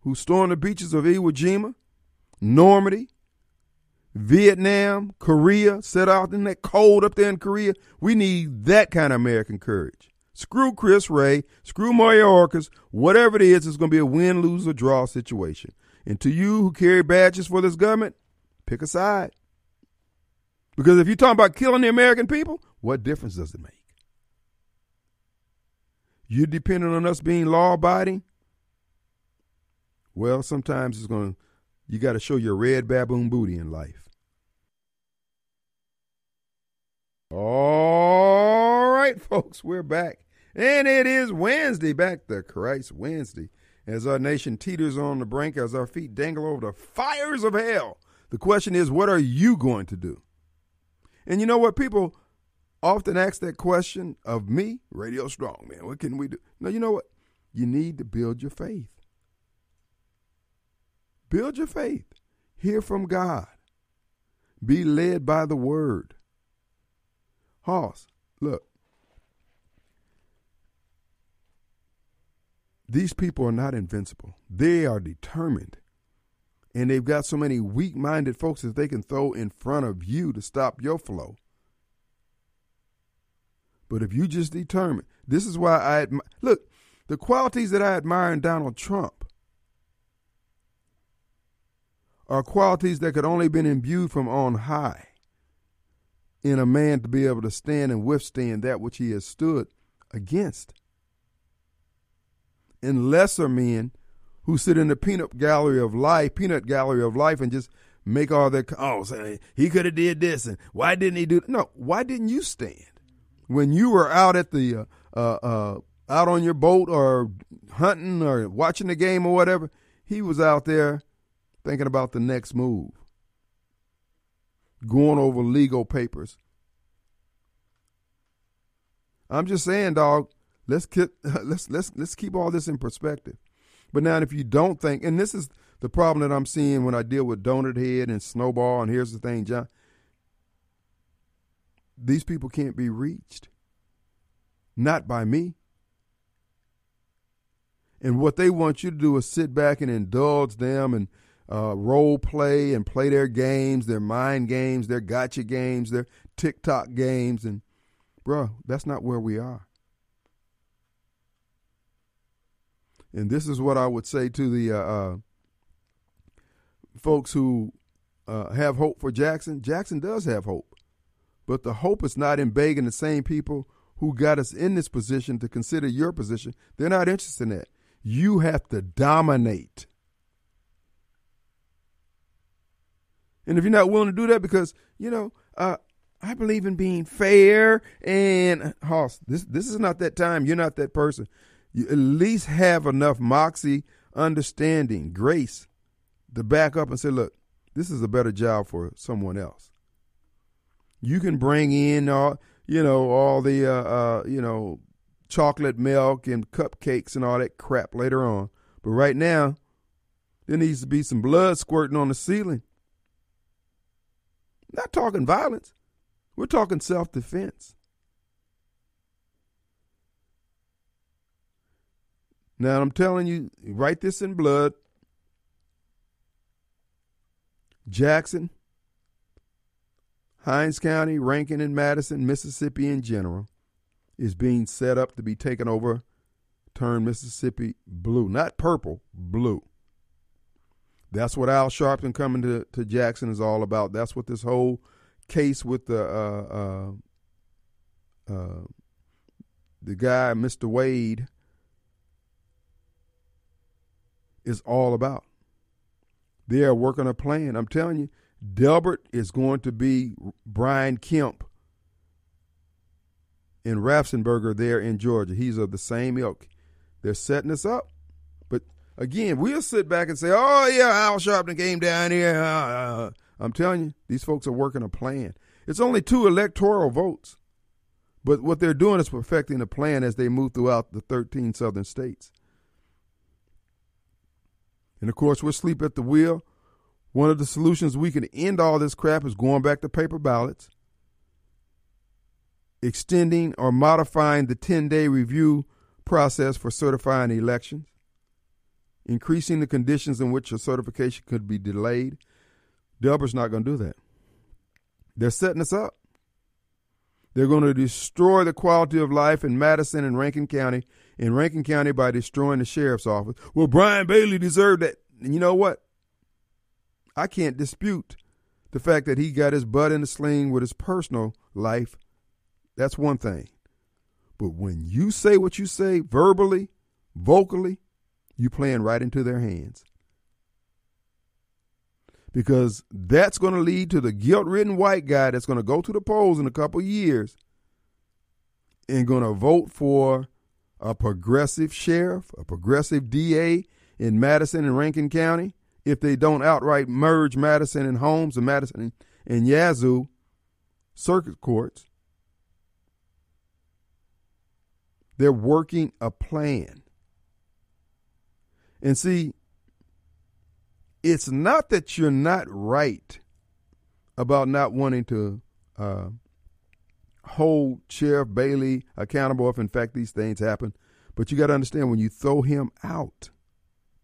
who stormed the beaches of Iwo Jima, Normandy, Vietnam, Korea, set out in that cold up there in Korea. We need that kind of American courage. Screw Chris Wray, screw Mayorkas, whatever it is, it's going to be a win, lose, or draw situation. And to you who carry badges for this government, pick a side. Because if you're talking about killing the American people, what difference does it make? You're dependent on us being law abiding? Well, sometimes it's going to You got to show your red baboon booty in life. All right, folks, we're back. And it is Wednesday, back to Christ Wednesday, as our nation teeters on the brink, as our feet dangle over the fires of hell. The question is, what are you going to do? And you know what? People often ask that question of me, Radio Strong, man. What can we do? No, you know what? You need to build your faith. Build your faith. Hear from God. Be led by the word. Hoss, look. These people are not invincible. They are determined. And they've got so many weak minded folks that they can throw in front of you to stop your flow. But if you just determine, this is why I admire, look, the qualities that I admire in Donald Trump are qualities that could only have been imbued from on high in a man to be able to stand and withstand that which he has stood against. In lesser men who sit in the peanut gallery of life, peanut gallery of life, and just make all their oh, he could have did this and why didn't he do no? Why didn't you stand when you were out at the uh, uh, uh, out on your boat or hunting or watching the game or whatever? He was out there thinking about the next move going over legal papers. I'm just saying, dog. Let's keep let's let's let's keep all this in perspective. But now, if you don't think, and this is the problem that I'm seeing when I deal with Donut Head and Snowball, and here's the thing, John. These people can't be reached. Not by me. And what they want you to do is sit back and indulge them and uh, role play and play their games, their mind games, their gotcha games, their TikTok games. And, bro, that's not where we are. And this is what I would say to the uh, uh, folks who uh, have hope for Jackson. Jackson does have hope. But the hope is not in begging the same people who got us in this position to consider your position. They're not interested in that. You have to dominate. And if you're not willing to do that, because you know, uh, I believe in being fair and Hoss, this this is not that time. You're not that person. You at least have enough moxie, understanding, grace to back up and say, look, this is a better job for someone else. You can bring in all you know, all the uh, uh, you know, chocolate milk and cupcakes and all that crap later on. But right now, there needs to be some blood squirting on the ceiling not talking violence. We're talking self defense. Now, I'm telling you, write this in blood. Jackson, Hinds County, Rankin, and Madison, Mississippi in general, is being set up to be taken over, turn Mississippi blue. Not purple, blue. That's what Al Sharpton coming to, to Jackson is all about. That's what this whole case with the uh, uh, uh, the guy, Mr. Wade, is all about. They are working a plan. I'm telling you, Delbert is going to be Brian Kemp in Raffensperger there in Georgia. He's of the same ilk. They're setting us up. But again, we'll sit back and say, "Oh yeah, Al Sharpton came down here." Uh, uh, I'm telling you, these folks are working a plan. It's only two electoral votes, but what they're doing is perfecting the plan as they move throughout the 13 southern states. And of course, we're asleep at the wheel. One of the solutions we can end all this crap is going back to paper ballots, extending or modifying the 10 day review process for certifying elections increasing the conditions in which a certification could be delayed. Delbert's not going to do that. They're setting us up. They're going to destroy the quality of life in Madison and Rankin County, in Rankin County by destroying the sheriff's office. Well, Brian Bailey deserved that. And you know what? I can't dispute the fact that he got his butt in the sling with his personal life. That's one thing. But when you say what you say verbally, vocally, you playing right into their hands. because that's going to lead to the guilt ridden white guy that's going to go to the polls in a couple years and going to vote for a progressive sheriff, a progressive DA in Madison and Rankin County if they don't outright merge Madison and Holmes and Madison and Yazoo circuit courts. They're working a plan. And see, it's not that you're not right about not wanting to uh, hold Sheriff Bailey accountable if, in fact, these things happen. But you got to understand when you throw him out,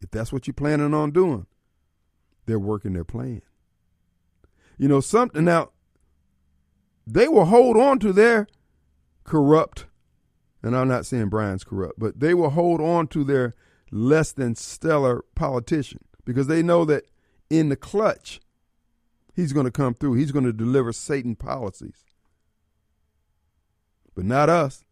if that's what you're planning on doing, they're working their plan. You know, something now, they will hold on to their corrupt, and I'm not saying Brian's corrupt, but they will hold on to their less than stellar politician because they know that in the clutch, he's going to come through. He's going to deliver Satan policies. But not us.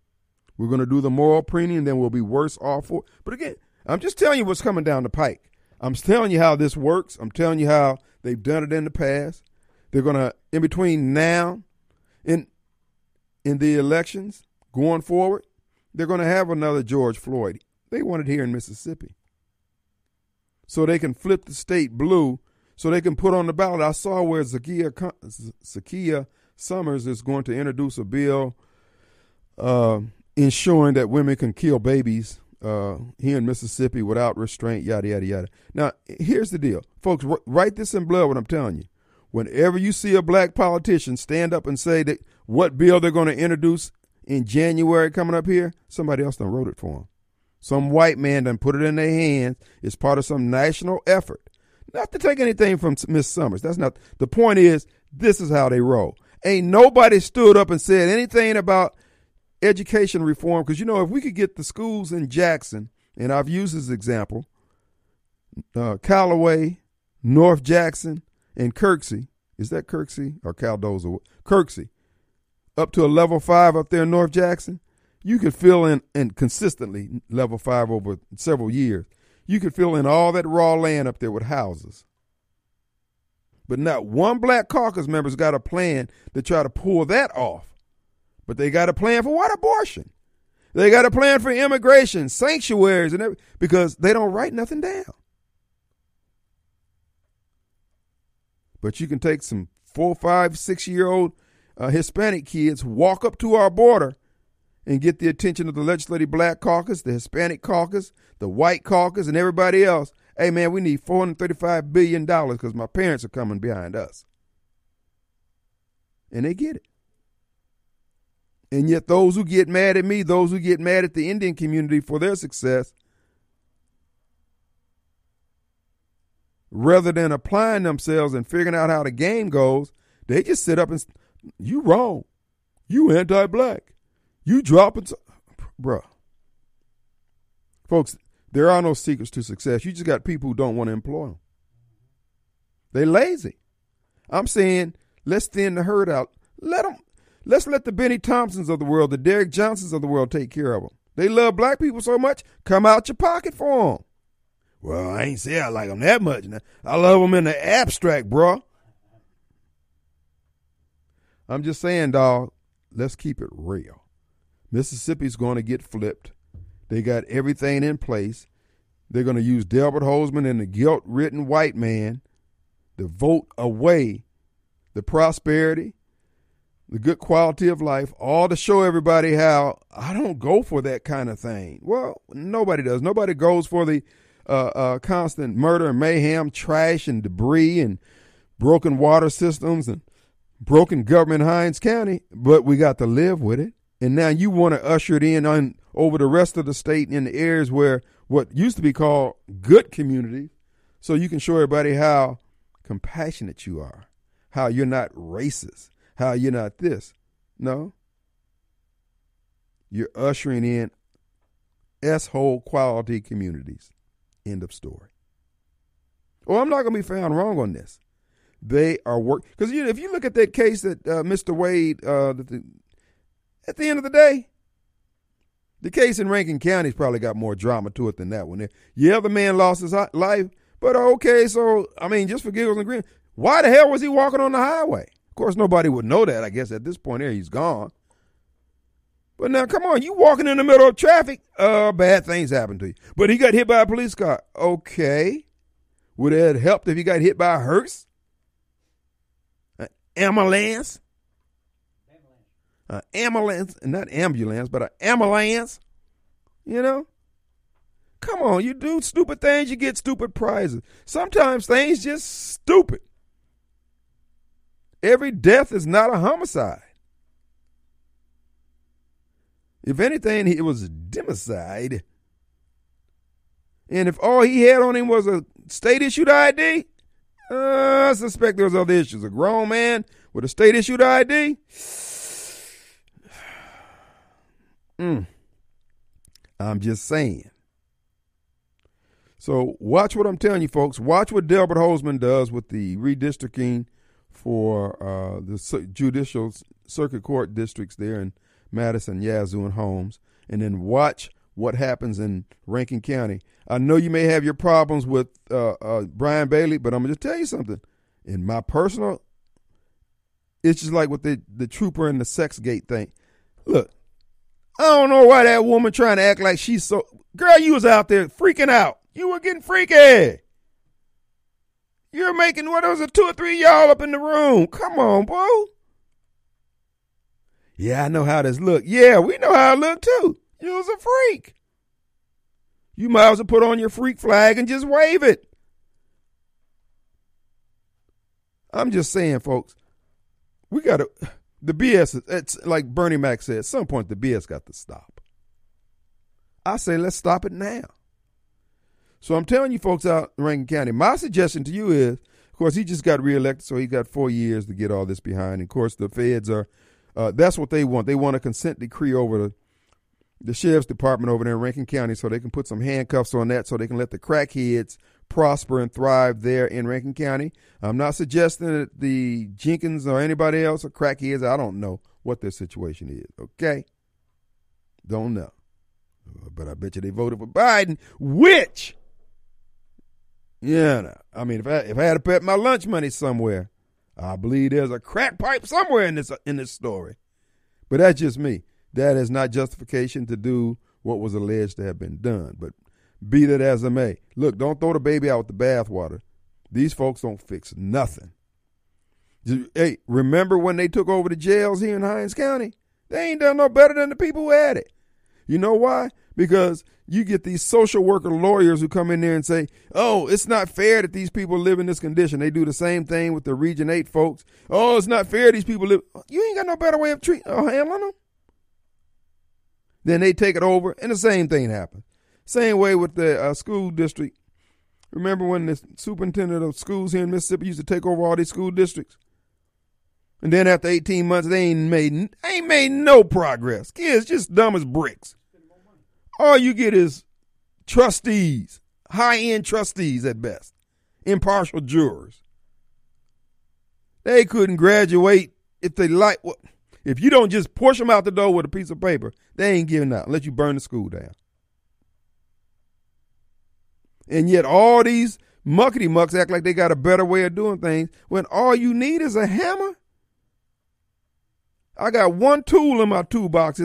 We're going to do the moral premium, then we'll be worse off for. But again, I'm just telling you what's coming down the pike. I'm telling you how this works. I'm telling you how they've done it in the past. They're going to, in between now and in the elections going forward, they're going to have another George Floyd. They want it here in Mississippi so they can flip the state blue so they can put on the ballot. I saw where Zakiya, Zakiya Summers is going to introduce a bill uh, ensuring that women can kill babies uh, here in Mississippi without restraint, yada, yada, yada. Now, here's the deal. Folks, write this in blood what I'm telling you. Whenever you see a black politician stand up and say that what bill they're going to introduce in January coming up here, somebody else done wrote it for them. Some white man done put it in their hands. It's part of some national effort. Not to take anything from Miss Summers. That's not the point. Is this is how they roll? Ain't nobody stood up and said anything about education reform because you know if we could get the schools in Jackson, and I've used this example, uh, Callaway, North Jackson, and Kirksey. Is that Kirksey or Caldoza? Kirksey. Up to a level five up there in North Jackson you could fill in and consistently level five over several years. You could fill in all that raw land up there with houses. But not one black caucus member's got a plan to try to pull that off. But they got a plan for what abortion? They got a plan for immigration, sanctuaries, and everything because they don't write nothing down. But you can take some four, five, six year old uh, Hispanic kids, walk up to our border, and get the attention of the legislative black caucus, the Hispanic caucus, the white caucus, and everybody else. Hey, man, we need $435 billion because my parents are coming behind us. And they get it. And yet, those who get mad at me, those who get mad at the Indian community for their success, rather than applying themselves and figuring out how the game goes, they just sit up and, you wrong. You anti black. You dropping, bruh. Folks, there are no secrets to success. You just got people who don't want to employ them. They lazy. I'm saying let's thin the herd out. Let them. Let's let the Benny Thompsons of the world, the Derrick Johnsons of the world, take care of them. They love black people so much. Come out your pocket for them. Well, I ain't say I like them that much. Now. I love them in the abstract, bro. I'm just saying, dog. Let's keep it real. Mississippi's going to get flipped. They got everything in place. They're going to use Delbert Hosemann and the guilt ridden white man to vote away the prosperity, the good quality of life, all to show everybody how I don't go for that kind of thing. Well, nobody does. Nobody goes for the uh, uh, constant murder and mayhem, trash and debris, and broken water systems and broken government in Hinds County, but we got to live with it and now you want to usher it in on over the rest of the state in the areas where what used to be called good communities, so you can show everybody how compassionate you are, how you're not racist, how you're not this. No. You're ushering in S hole quality communities. End of story. Well, I'm not going to be found wrong on this. They are work because you know, if you look at that case that uh, Mr. Wade, uh, the, at the end of the day, the case in Rankin County's probably got more drama to it than that one. Yeah, the man lost his life, but okay, so I mean, just for giggles and grins, Why the hell was he walking on the highway? Of course, nobody would know that. I guess at this point here, he's gone. But now, come on, you walking in the middle of traffic, uh, bad things happen to you. But he got hit by a police car. Okay. Would it have helped if he got hit by a hearse? An ambulance? An ambulance, not ambulance, but an ambulance. You know? Come on, you do stupid things, you get stupid prizes. Sometimes things just stupid. Every death is not a homicide. If anything, it was a democide. And if all he had on him was a state issued ID, uh, I suspect there was other issues. A grown man with a state issued ID. Mm. I'm just saying. So watch what I'm telling you, folks. Watch what Delbert Hosemann does with the redistricting for uh, the judicial circuit court districts there in Madison, Yazoo, and Holmes, and then watch what happens in Rankin County. I know you may have your problems with uh, uh, Brian Bailey, but I'm gonna just tell you something. In my personal, it's just like with the the trooper and the sex gate thing. Look, I don't know why that woman trying to act like she's so. Girl, you was out there freaking out. You were getting freaky. You're making what was it, two or three y'all up in the room. Come on, bro. Yeah, I know how this look. Yeah, we know how it look too. You was a freak. You might as well put on your freak flag and just wave it. I'm just saying, folks, we got to, the BS, it's like Bernie Mac said, at some point the BS got to stop. I say, let's stop it now. So I'm telling you folks out in Rankin County, my suggestion to you is, of course, he just got reelected, so he got four years to get all this behind. And of course, the feds are uh, that's what they want. They want a consent decree over the the sheriff's department over there in Rankin County so they can put some handcuffs on that so they can let the crackheads prosper and thrive there in Rankin County. I'm not suggesting that the Jenkins or anybody else are crackheads. I don't know what their situation is. Okay? Don't know. But I bet you they voted for Biden, which, yeah, I mean, if I, if I had to put my lunch money somewhere, I believe there's a crack pipe somewhere in this uh, in this story. But that's just me. That is not justification to do what was alleged to have been done. But be that as it may, look, don't throw the baby out with the bathwater. These folks don't fix nothing. Hey, remember when they took over the jails here in Hinds County? They ain't done no better than the people who had it. You know why? Because you get these social worker lawyers who come in there and say, oh, it's not fair that these people live in this condition. They do the same thing with the Region 8 folks. Oh, it's not fair these people live. You ain't got no better way of treating or handling them. Then they take it over, and the same thing happens. Same way with the uh, school district. Remember when the superintendent of schools here in Mississippi used to take over all these school districts? And then after 18 months, they ain't made ain't made no progress. Kids just dumb as bricks. All you get is trustees, high end trustees at best, impartial jurors. They couldn't graduate if they like. Well, if you don't just push them out the door with a piece of paper, they ain't giving out unless you burn the school down. And yet, all these muckety mucks act like they got a better way of doing things when all you need is a hammer I got one tool in my toolbox.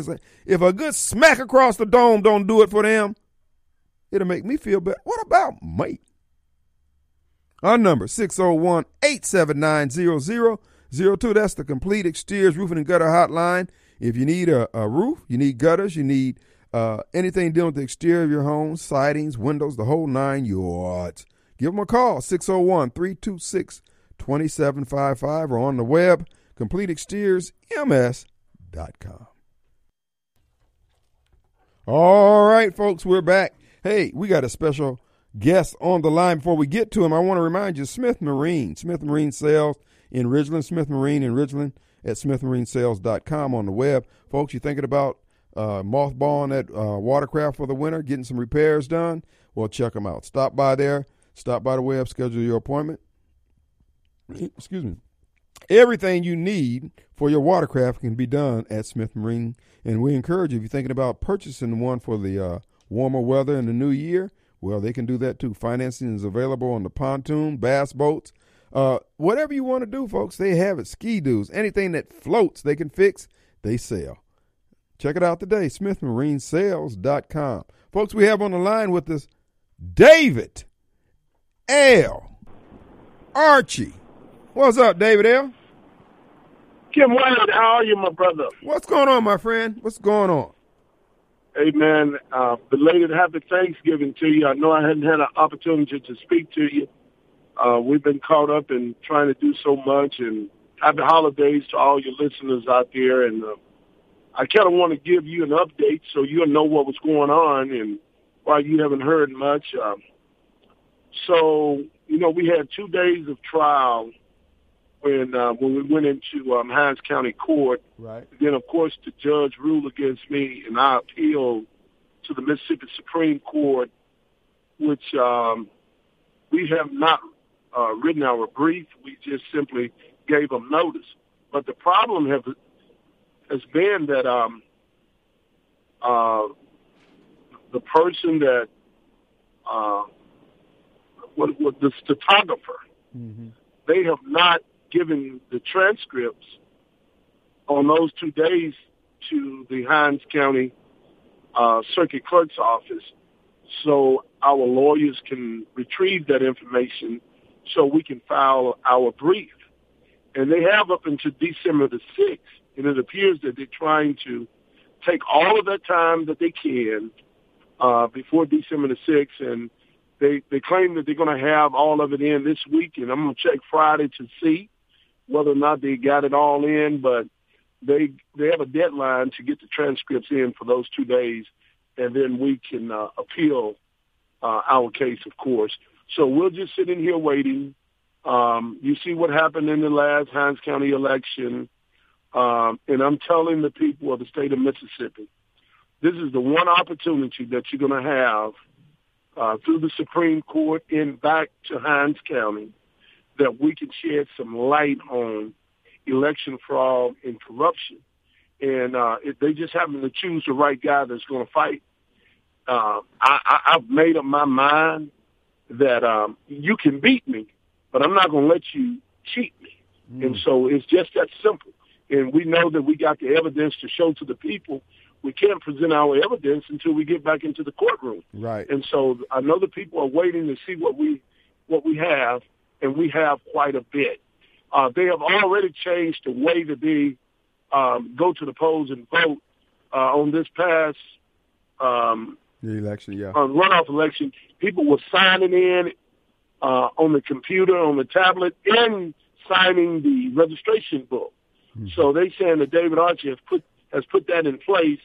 If a good smack across the dome don't do it for them, it'll make me feel better. What about me? Our number, 601-879-0002. That's the complete exteriors roofing and gutter hotline. If you need a, a roof, you need gutters, you need uh, anything dealing with the exterior of your home, sidings, windows, the whole nine yards. Give them a call, 601-326-2755 or on the web, CompleteExteriorsMS.com. All right, folks, we're back. Hey, we got a special guest on the line. Before we get to him, I want to remind you Smith Marine, Smith Marine Sales in Ridgeland, Smith Marine in Ridgeland at smithmarinesales.com on the web. Folks, you thinking about uh, mothballing that uh, watercraft for the winter, getting some repairs done? Well, check them out. Stop by there, stop by the web, schedule your appointment. Excuse me. Everything you need for your watercraft can be done at Smith Marine, and we encourage you if you're thinking about purchasing one for the uh, warmer weather in the new year. Well, they can do that too. Financing is available on the pontoon, bass boats, Uh, whatever you want to do, folks, they have it. Ski-Doos, anything that floats, they can fix, they sell. Check it out today, smithmarinesales.com. Folks, we have on the line with us David L. Archie. What's up, David L? Kim how are you, my brother? What's going on, my friend? What's going on? Hey, man, uh, belated happy Thanksgiving to you. I know I hadn't had an opportunity to speak to you. Uh, we've been caught up in trying to do so much, and happy holidays to all your listeners out there. And uh, I kind of want to give you an update so you'll know what was going on and why you haven't heard much. Um, so, you know, we had two days of trial when uh, when we went into um, Hinds County Court. Right. Then, of course, the judge ruled against me, and I appealed to the Mississippi Supreme Court, which um, we have not uh, written our brief. We just simply gave them notice. But the problem have, has been that um, uh, the person that uh, what, what the stenographer, mm-hmm. they have not given the transcripts on those two days to the Hinds County uh, Circuit Clerk's office so our lawyers can retrieve that information so we can file our brief. And they have up until December the 6th, and it appears that they're trying to take all of that time that they can uh, before December the 6th, and they, they claim that they're going to have all of it in this week, and I'm going to check Friday to see whether or not they got it all in, but they they have a deadline to get the transcripts in for those two days, and then we can uh, appeal uh, our case, of course. So we'll just sit in here waiting. Um, you see what happened in the last Hinds County election, um, and I'm telling the people of the state of Mississippi, this is the one opportunity that you're going to have uh, through the Supreme Court and back to Hinds County that we can shed some light on election fraud and corruption. And uh, if they just happen to choose the right guy that's going to fight, uh, I, I, I've made up my mind that um, you can beat me, but I'm not going to let you cheat me. Mm. And so it's just that simple. And we know that we got the evidence to show to the people. We can't present our evidence until we get back into the courtroom. Right. And so I know the people are waiting to see what we what we have, and we have quite a bit. Uh, they have already changed the way that they um, go to the polls and vote uh, on this past um, the election, yeah, on runoff election. People were signing in uh, on the computer, on the tablet, and signing the registration book. Mm-hmm. So they saying that David Archie has put has put that in place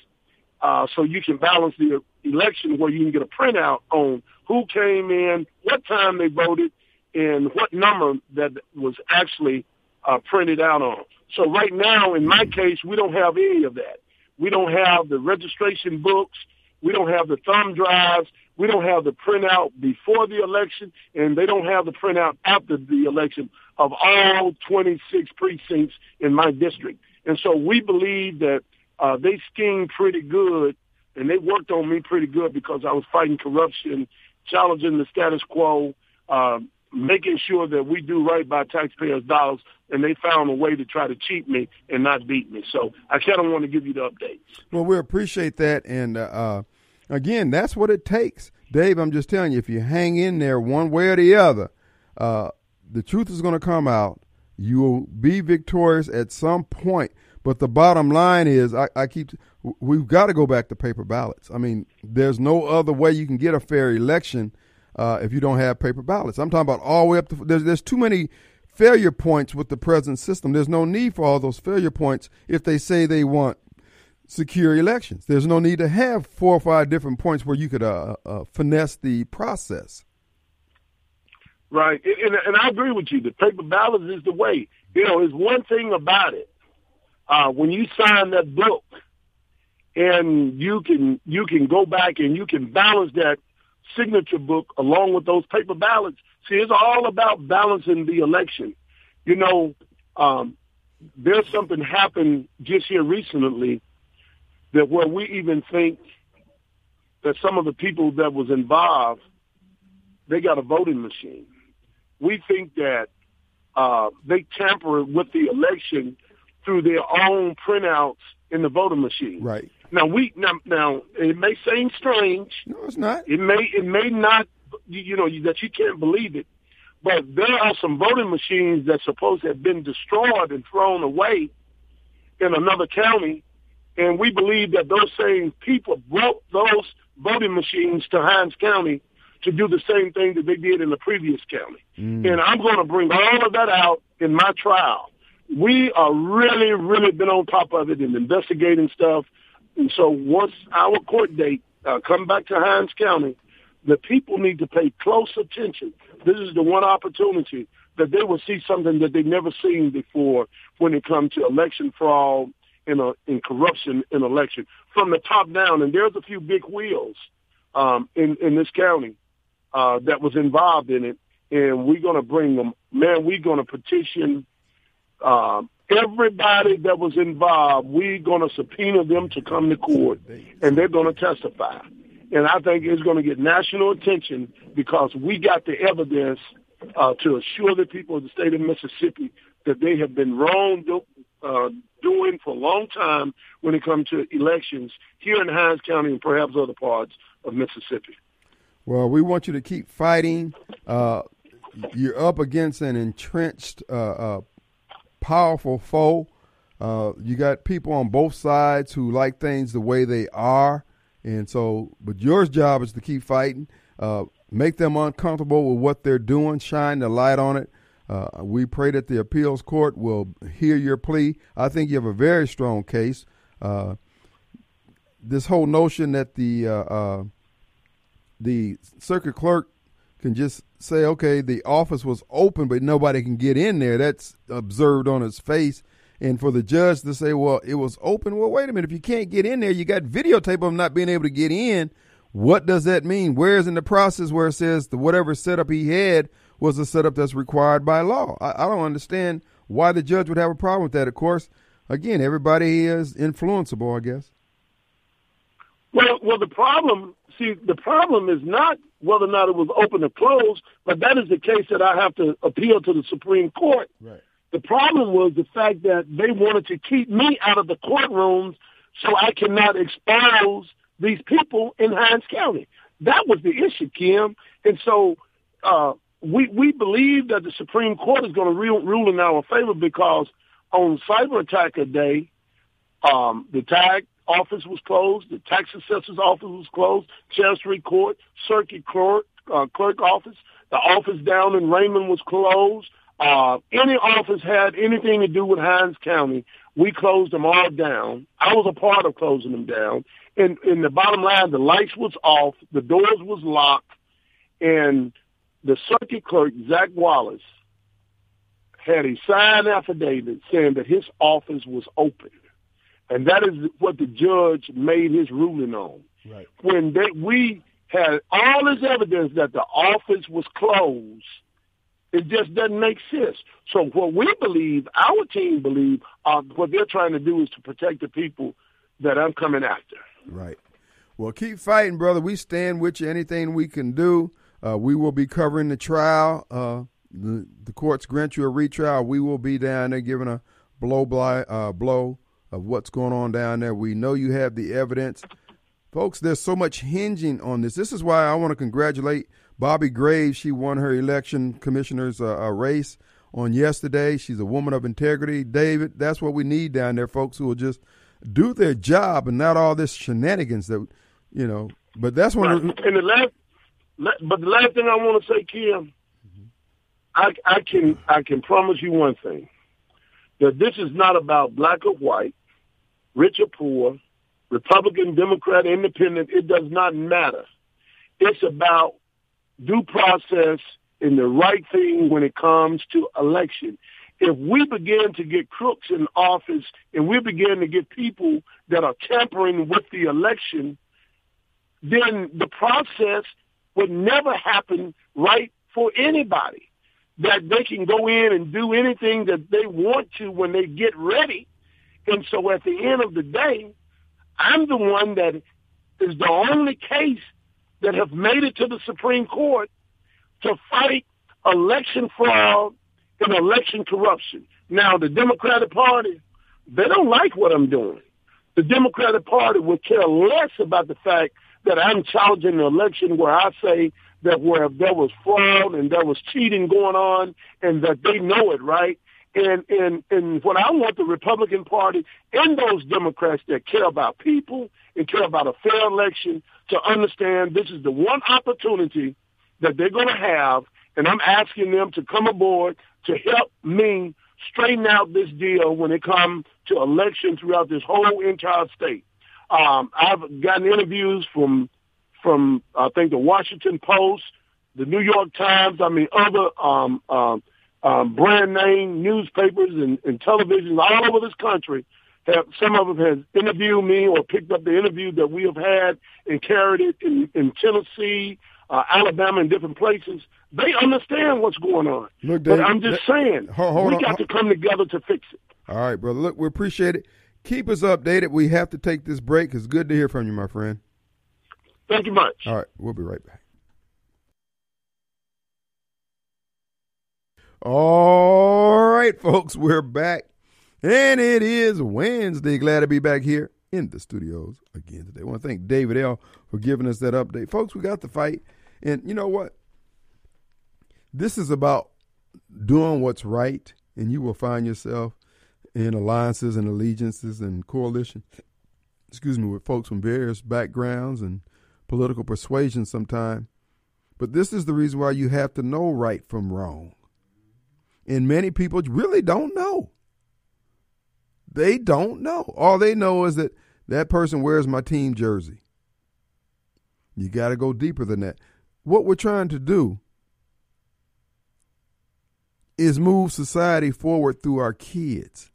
uh, so you can balance the election where you can get a printout on who came in, what time they voted, and what number that was actually uh, printed out on. So right now, in my case, we don't have any of that. We don't have the registration books. We don't have the thumb drives. We don't have the printout before the election, and they don't have the printout after the election of all 26 precincts in my district. And so we believe that uh, they schemed pretty good, and they worked on me pretty good because I was fighting corruption, challenging the status quo, uh, making sure that we do right by taxpayers' dollars, and they found a way to try to cheat me and not beat me. So I kind of want to give you the update. Well, we appreciate that, and uh, uh, again, that's what it takes, Dave. I'm just telling you, if you hang in there one way or the other, uh, the truth is going to come out. You will be victorious at some point. But the bottom line is, I, I keep we've got to go back to paper ballots. I mean, there's no other way you can get a fair election uh, if you don't have paper ballots. I'm talking about all the way up to there's there's too many failure points with the present system. There's no need for all those failure points if they say they want secure elections. There's no need to have four or five different points where you could uh, uh, finesse the process. Right, and, and I agree with you. The paper ballots is the way. You know, there's one thing about it. Uh, when you sign that book, and you can you can go back and you can balance that signature book along with those paper ballots. See, it's all about balancing the election. You know, um, there's something happened just here recently that where we even think that some of the people that was involved, they got a voting machine. We think that uh, they tampered with the election through their own printouts in the voting machine. Right. Now we now now it may seem strange. No, it's not. It may it may not you, know that you can't believe it, but there are some voting machines that supposed to have been destroyed and thrown away in another county, and we believe that those same people brought those voting machines to Hinds County to do the same thing that they did in the previous county. Mm. And I'm going to bring all of that out in my trial. We are really, really been on top of it and investigating stuff. And so once our court date uh, come back to Hinds County, the people need to pay close attention. This is the one opportunity that they will see something that they've never seen before when it comes to election fraud and uh, in corruption in election from the top down. And there's a few big wheels um, in in this county uh, that was involved in it, and we're going to bring them. Man, we're going to petition uh, everybody that was involved. We're going to subpoena them to come to court, and they're going to testify. And I think it's going to get national attention because we got the evidence uh, to assure the people of the state of Mississippi that they have been wrong do, uh, doing for a long time when it comes to elections here in Hinds County and perhaps other parts of Mississippi. Well, we want you to keep fighting. Uh, you're up against an entrenched, uh, uh, powerful foe. Uh, you got people on both sides who like things the way they are, and so. But your job is to keep fighting, uh, make them uncomfortable with what they're doing, shine the light on it. Uh, we pray that the appeals court will hear your plea. I think you have a very strong case. this whole notion that the the circuit clerk can just say, okay, the office was open, but nobody can get in there. That's observed on his face. And for the judge to say, well, it was open. Well, wait a minute. If you can't get in there, you got videotape of not being able to get in. What does that mean? Where's in the process where it says the whatever setup he had was a setup that's required by law? I, I don't understand why the judge would have a problem with that. Of course, again, everybody is influenceable, I guess. Well, well, the problem, see, the problem is not whether or not it was open or closed, but that is the case that I have to appeal to the Supreme Court. Right. The problem was the fact that they wanted to keep me out of the courtrooms so I cannot expose these people in Hinds County. That was the issue, Kim. And so uh, we we believe that the Supreme Court is going to rule in our favor because on cyber attacker day, um, the tag office was closed. The tax assessor's office was closed. Chancery Court, Circuit Court, uh, Clerk office. The office down in Raymond was closed. Uh, any office had anything to do with Hinds County, we closed them all down. I was a part of closing them down. And in the bottom line, the lights was off, the doors was locked, and the circuit clerk, Zach Wallace, had a signed affidavit saying that his office was open. And that is what the judge made his ruling on. Right. When they, we had all this evidence that the office was closed, it just doesn't make sense. So what we believe, our team believe, uh, what they're trying to do is to protect the people that I'm coming after. Right. Well, keep fighting, brother. We stand with you. Anything we can do, uh, we will be covering the trial. Uh, the, the, courts grant you a retrial. We will be down there giving a blow by uh, blow of what's going on down there. We know you have the evidence. Folks, there's so much hinging on this. This is why I want to congratulate Bobby Graves. She won her election commissioner's uh, uh, race on yesterday. She's a woman of integrity. David, that's what we need down there, folks who will just do their job and not all this shenanigans that, you know. But that's one. And the last, but the last thing I want to say, Kim, mm-hmm. I, I can I can promise you one thing that this is not about black or white, rich or poor, Republican, Democrat, Independent. It does not matter. It's about due process and the right thing when it comes to election. If we begin to get crooks in office and we begin to get people that are tampering with the election, then the process would never happen right for anybody that they can go in and do anything that they want to when they get ready. And so at the end of the day, I'm the one that is the only case that have made it to the Supreme Court to fight election fraud and election corruption. Now, the Democratic Party, they don't like what I'm doing. The Democratic Party would care less about the fact that I'm challenging the election where I say that where there was fraud and there was cheating going on and that they know it, right? And, and, and what I want the Republican Party and those Democrats that care about people and care about a fair election to understand this is the one opportunity that they're going to have. And I'm asking them to come aboard to help me straighten out this deal when it comes to elections throughout this whole entire state. Um, I've gotten interviews from from I think the Washington Post, the New York Times. I mean other um, um, um, brand name newspapers and, and televisions all over this country. Have, some of them have interviewed me or picked up the interview that we have had and carried it in, in Tennessee, uh, Alabama, and different places. They understand what's going on. Look, Dave, but I'm just that, saying, hold, hold we on, got hold. to come together to fix it. All right, brother. Look, we appreciate it. Keep us updated. We have to take this break. It's good to hear from you, my friend. Thank you much. All right, we'll be right back. All right, folks, we're back. And it is Wednesday. Glad to be back here in the studios again today. I want to thank David L. for giving us that update. Folks, we got the fight. And you know what? This is about doing what's right, and you will find yourself in alliances and allegiances and coalition, excuse me, with folks from various backgrounds and political persuasions sometimes. But this is the reason why you have to know right from wrong. And many people really don't know. They don't know. All they know is that that person wears my team jersey. You got to go deeper than that. What we're trying to do is move society forward through our kids.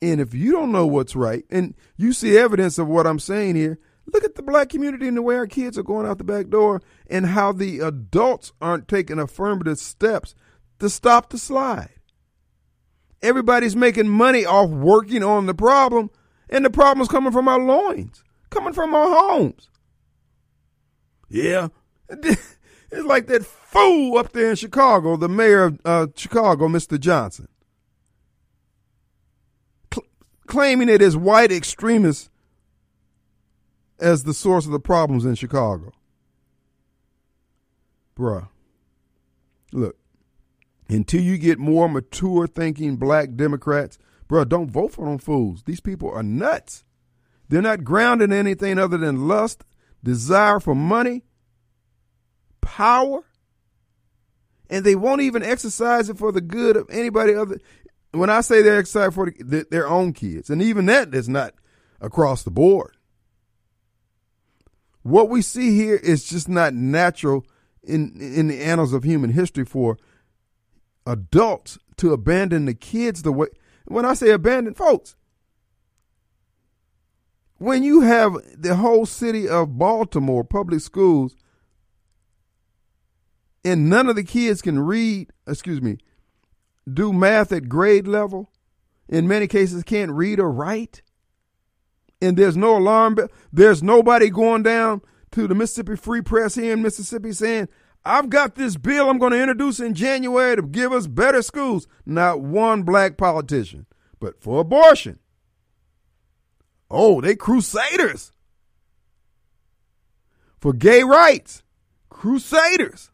And if you don't know what's right, and you see evidence of what I'm saying here, look at the black community and the way our kids are going out the back door and how the adults aren't taking affirmative steps to stop the slide. Everybody's making money off working on the problem, and the problem's coming from our loins, coming from our homes. Yeah. It's like that fool up there in Chicago, the mayor of uh, Chicago, Mr. Johnson, cl- claiming it is white extremists as the source of the problems in Chicago. Bruh, look, until you get more mature thinking black Democrats, bro, don't vote for them fools. These people are nuts. They're not grounded in anything other than lust, desire for money, power, and they won't even exercise it for the good of anybody other. When I say they're exercise for the, their own kids, and even that is not across the board. What we see here is just not natural in in the annals of human history for adults to abandon the kids the way when I say abandon folks when you have the whole city of Baltimore public schools and none of the kids can read, excuse me, do math at grade level, in many cases can't read or write, and there's no alarm there's nobody going down to the Mississippi Free Press here in Mississippi saying, I've got this bill I'm going to introduce in January to give us better schools. Not one black politician. But for abortion. Oh, they crusaders. For gay rights. Crusaders.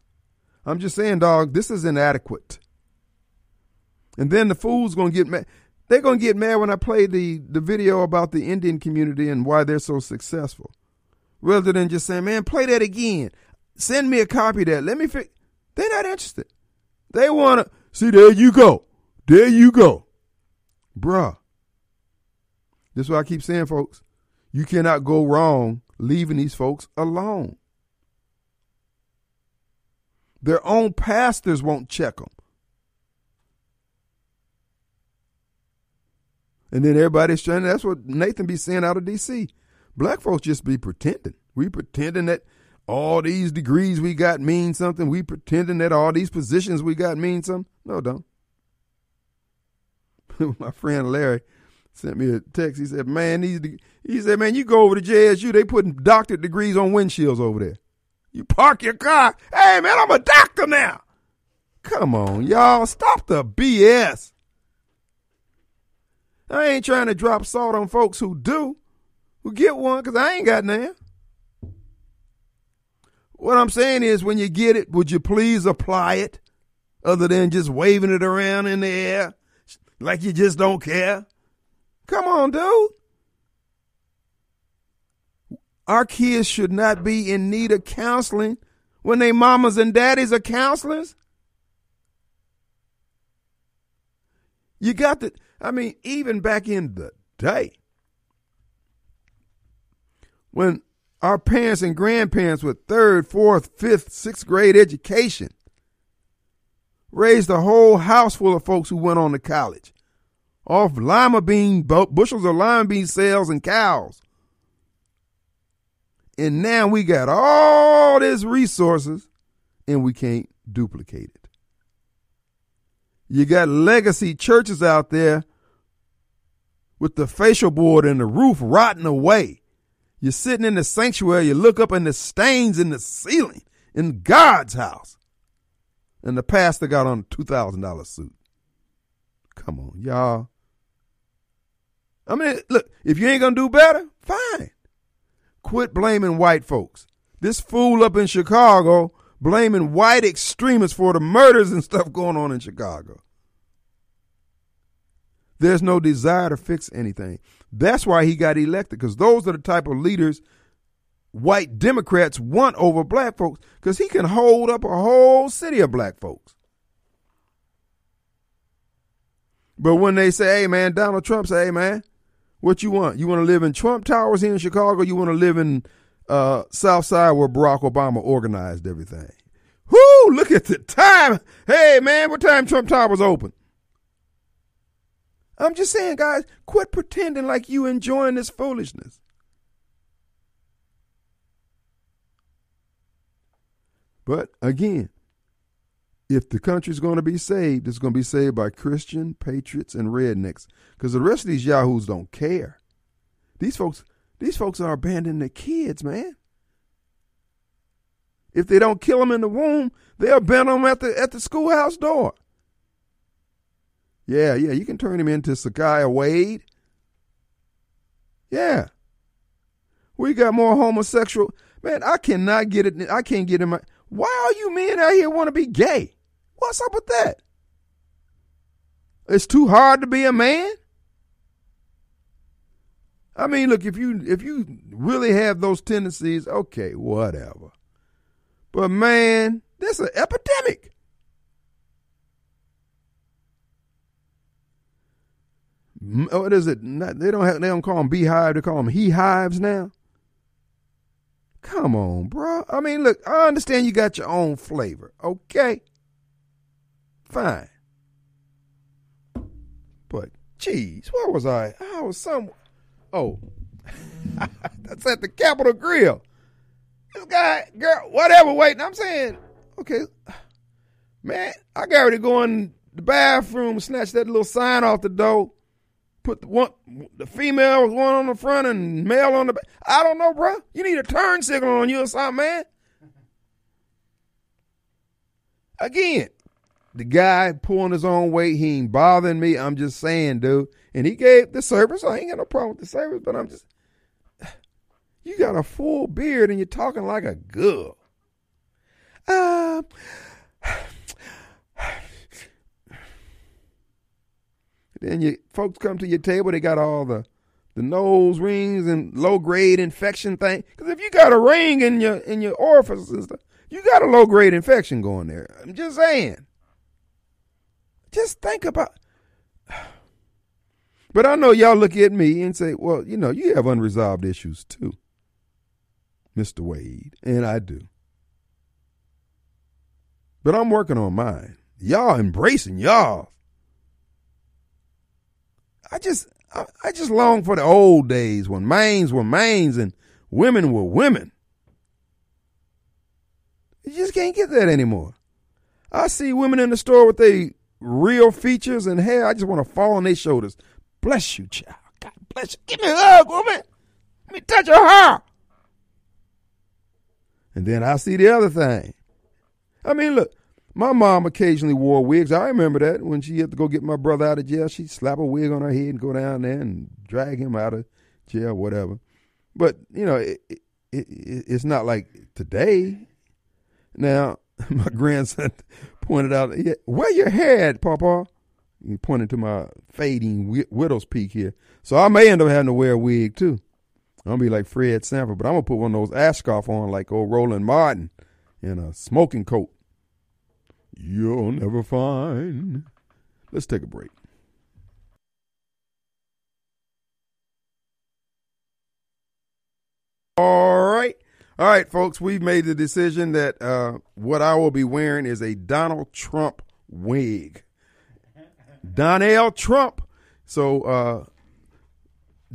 I'm just saying, dog, this is inadequate. And then the fool's going to get mad. They're going to get mad when I play the, the video about the Indian community and why they're so successful. Rather than just saying, man, play that again. Send me a copy of that. Let me fix. They're not interested. They want to see. There you go. There you go, bruh. This is what I keep saying, folks. You cannot go wrong leaving these folks alone. Their own pastors won't check them. And then everybody's trying. That's what Nathan be saying out of D.C. Black folks just be pretending. We pretending that all these degrees we got mean something. We pretending that all these positions we got mean something. No, don't. My friend Larry sent me a text. He said, "Man, these he said, man, you go over to JSU. They putting doctorate degrees on windshields over there. You park your car. Hey, man, I'm a doctor now. Come on, y'all. Stop the BS. I ain't trying to drop salt on folks who do, who get one, because I ain't got none. What I'm saying is, when you get it, would you please apply it other than just waving it around in the air like you just don't care? Come on, dude. Our kids should not be in need of counseling when they mamas and daddies are counselors. You got to, I mean, even back in the day, when our parents and grandparents with third, fourth, fifth, sixth grade education raised a whole house full of folks who went on to college off lima bean, bushels of lima bean sales and cows. And now we got all these resources and we can't duplicate it. You got legacy churches out there with the fascia board and the roof rotting away. You're sitting in the sanctuary, you look up and the stains in the ceiling in God's house. And the pastor got on a $2,000 suit. Come on, y'all. I mean, look, if you ain't going to do better, fine. Quit blaming white folks. This fool up in Chicago blaming white extremists for the murders and stuff going on in Chicago. There's no desire to fix anything. That's why he got elected, because those are the type of leaders white Democrats want over black folks, because he can hold up a whole city of black folks. But when they say, hey man, Donald Trump say, hey man, what you want? You want to live in Trump Towers here in Chicago? You want to live in uh, South Side where Barack Obama organized everything? Whoo! Look at the time. Hey man, what time Trump Towers open? I'm just saying, guys, quit pretending like you enjoying this foolishness. But again, if the country's going to be saved, it's going to be saved by Christian patriots and rednecks. Because the rest of these yahoos don't care. These folks, these folks are abandoning their kids, man. If they don't kill them in the womb, they'll abandon them at the at the schoolhouse door. Yeah, yeah, you can turn him into Zakiya Wade. Yeah. We got more homosexual. Man, I cannot get it. I can't get in my. Why are you men out here want to be gay? What's up with that? It's too hard to be a man? I mean, look, if you if you really have those tendencies, okay, whatever. But man, this is an epidemic. Oh, what is it? They don't have. They don't call them beehive. They call them he hives now. Come on, bro. I mean, look. I understand you got your own flavor. Okay, fine. But, geez, where was I? I was some. Oh, that's at the Capitol Grill. This guy, girl, whatever. Waiting. I'm saying, okay, man. I got ready to go in the bathroom, snatch that little sign off the door put the one the female was one on the front and male on the back. I don't know, bro. You need a turn signal on you or something, man. Again, the guy pulling his own weight, he ain't bothering me. I'm just saying, dude. And he gave the service. I ain't got no problem with the service, but I'm just you got a full beard and you're talking like a girl. Uh, Then your folks come to your table, they got all the the nose rings and low grade infection thing. Because if you got a ring in your in your orifice and stuff, you got a low grade infection going there. I'm just saying. Just think about. But I know y'all look at me and say, "Well, you know, you have unresolved issues too, Mister Wade," and I do. But I'm working on mine. Y'all embracing y'all. I just I, I just long for the old days when mains were mains and women were women. You just can't get that anymore. I see women in the store with their real features and hair. I just want to fall on their shoulders. Bless you, child. God bless you. Give me a hug, woman. Let me touch your hair. And then I see the other thing. I mean, look, My mom occasionally wore wigs. I remember that when she had to go get my brother out of jail, she'd slap a wig on her head and go down there and drag him out of jail, whatever. But you know, it, it, it, it's not like today. Now, my grandson pointed out, "Where your at, Papa?" He pointed to my fading widow's peak here. So I may end up having to wear a wig too. I'm gonna be like Fred Sanford, but I'm gonna put one of those ascot on like old Roland Martin in a smoking coat. You'll never find. Let's take a break. All right. All right, folks, we've made the decision that uh, what I will be wearing is a Donald Trump wig. Donald Trump. So uh,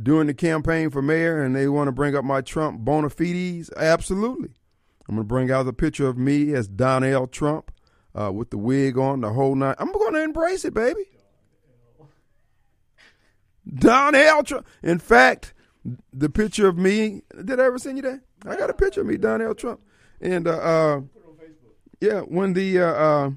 during the campaign for mayor and they want to bring up my Trump bona fides, absolutely. I'm going to bring out the picture of me as Donald Trump uh, with the wig on, the whole night. I'm going to embrace it, baby. Donald Trump. In fact, the picture of me, did I ever send you that? I got a picture of me, Donald Trump. And uh, uh yeah, when the uh, uh,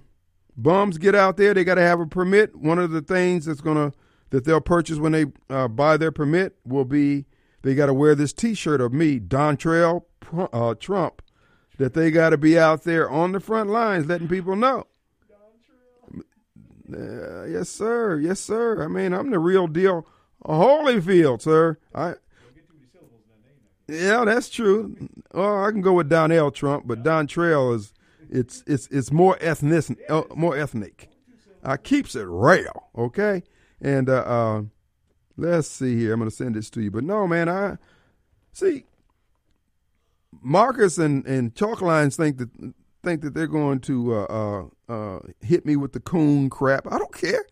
bums get out there, they got to have a permit. One of the things that's to that they'll purchase when they uh, buy their permit will be they got to wear this T-shirt of me, Dontrell Trump, that they got to be out there on the front lines letting people know. Uh, yes, sir. Yes, sir. I mean, I'm the real deal, Holyfield, sir. I. Yeah, that's true. I can go with Donald Trump, but Dontrell is it's it's it's more ethnic, uh, more ethnic. I keeps it real, okay. And uh, uh, let's see here. I'm to send this to you. But no, man, I see. Marcus and and Chalk Lines think that think that they're going to uh, uh, uh, hit me with the coon crap. I don't care.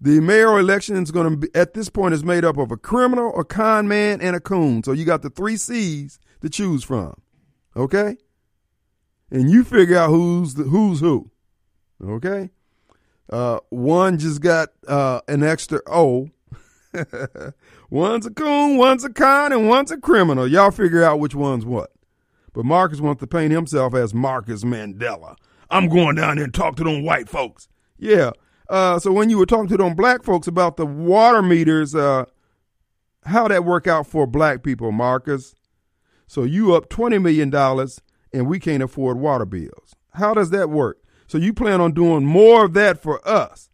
The mayoral election is going to be at this point is made up of a criminal, a con man, and a coon. So you got the three C's to choose from. Okay, and you figure out who's the, who's who. Okay. Uh, one just got uh, an extra O. one's a coon, one's a con, and one's a criminal. Y'all figure out which one's what. But Marcus wants to paint himself as Marcus Mandela. I'm going down there and talk to them white folks. Yeah. Uh, so when you were talking to them black folks about the water meters, uh, how that work out for black people, Marcus? So you up twenty million dollars and we can't afford water bills. How does that work? So you plan on doing more of that for us?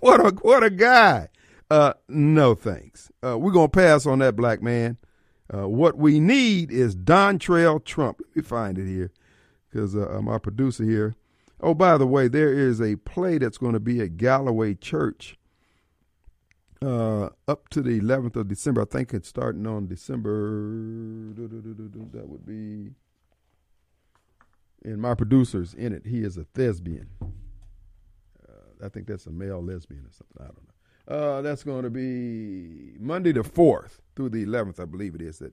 What a what a guy. Uh, no thanks. Uh, we're gonna pass on that black man. Uh, what we need is Dontrell Trump. Let me find it here, because uh, my producer here. Oh, by the way, there is a play that's going to be at Galloway Church uh, up to the 11th of December. I think it's starting on December. That would be and my producer's in it. He is a thespian. Uh, I think that's a male lesbian or something. I don't know. Uh, that's going to be Monday the 4th through the 11th, I believe it is, at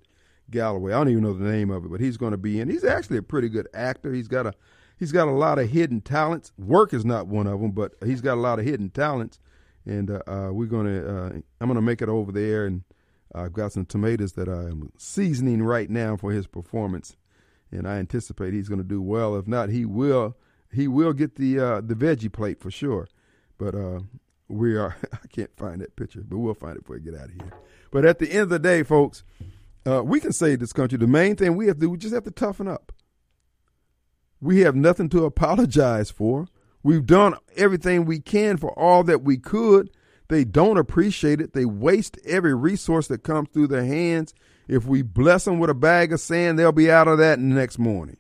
Galloway. I don't even know the name of it, but he's going to be in. He's actually a pretty good actor. He's got a he's got a lot of hidden talents. Work is not one of them, but he's got a lot of hidden talents. And uh, uh, we're going to uh, I'm going to make it over there, and I've got some tomatoes that I'm seasoning right now for his performance and I anticipate he's going to do well. If not, he will he will get the uh, the veggie plate for sure. But uh, we are I can't find that picture, but we'll find it before we get out of here. But at the end of the day, folks, uh, we can save this country. The main thing we have to do, we just have to toughen up. We have nothing to apologize for. We've done everything we can for all that we could. They don't appreciate it. They waste every resource that comes through their hands if we bless them with a bag of sand, they'll be out of that next morning.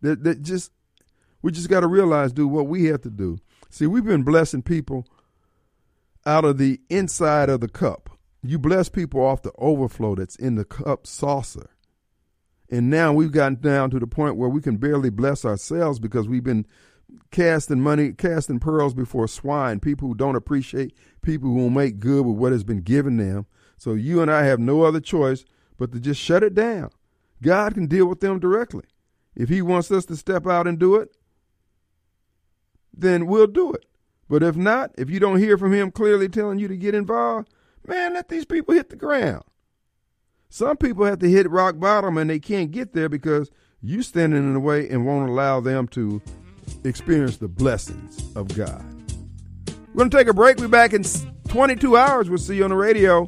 That, that just we just got to realize, do what we have to do. See, we've been blessing people out of the inside of the cup. You bless people off the overflow that's in the cup saucer. And now we've gotten down to the point where we can barely bless ourselves because we've been casting money, casting pearls before swine, people who don't appreciate, people who won't make good with what has been given them. So you and I have no other choice but to just shut it down. God can deal with them directly. If He wants us to step out and do it, then we'll do it. But if not, if you don't hear from Him clearly telling you to get involved, man, let these people hit the ground. Some people have to hit rock bottom and they can't get there because you standing in the way and won't allow them to experience the blessings of God. We're going to take a break. We're back in 22 hours. We'll see you on the radio.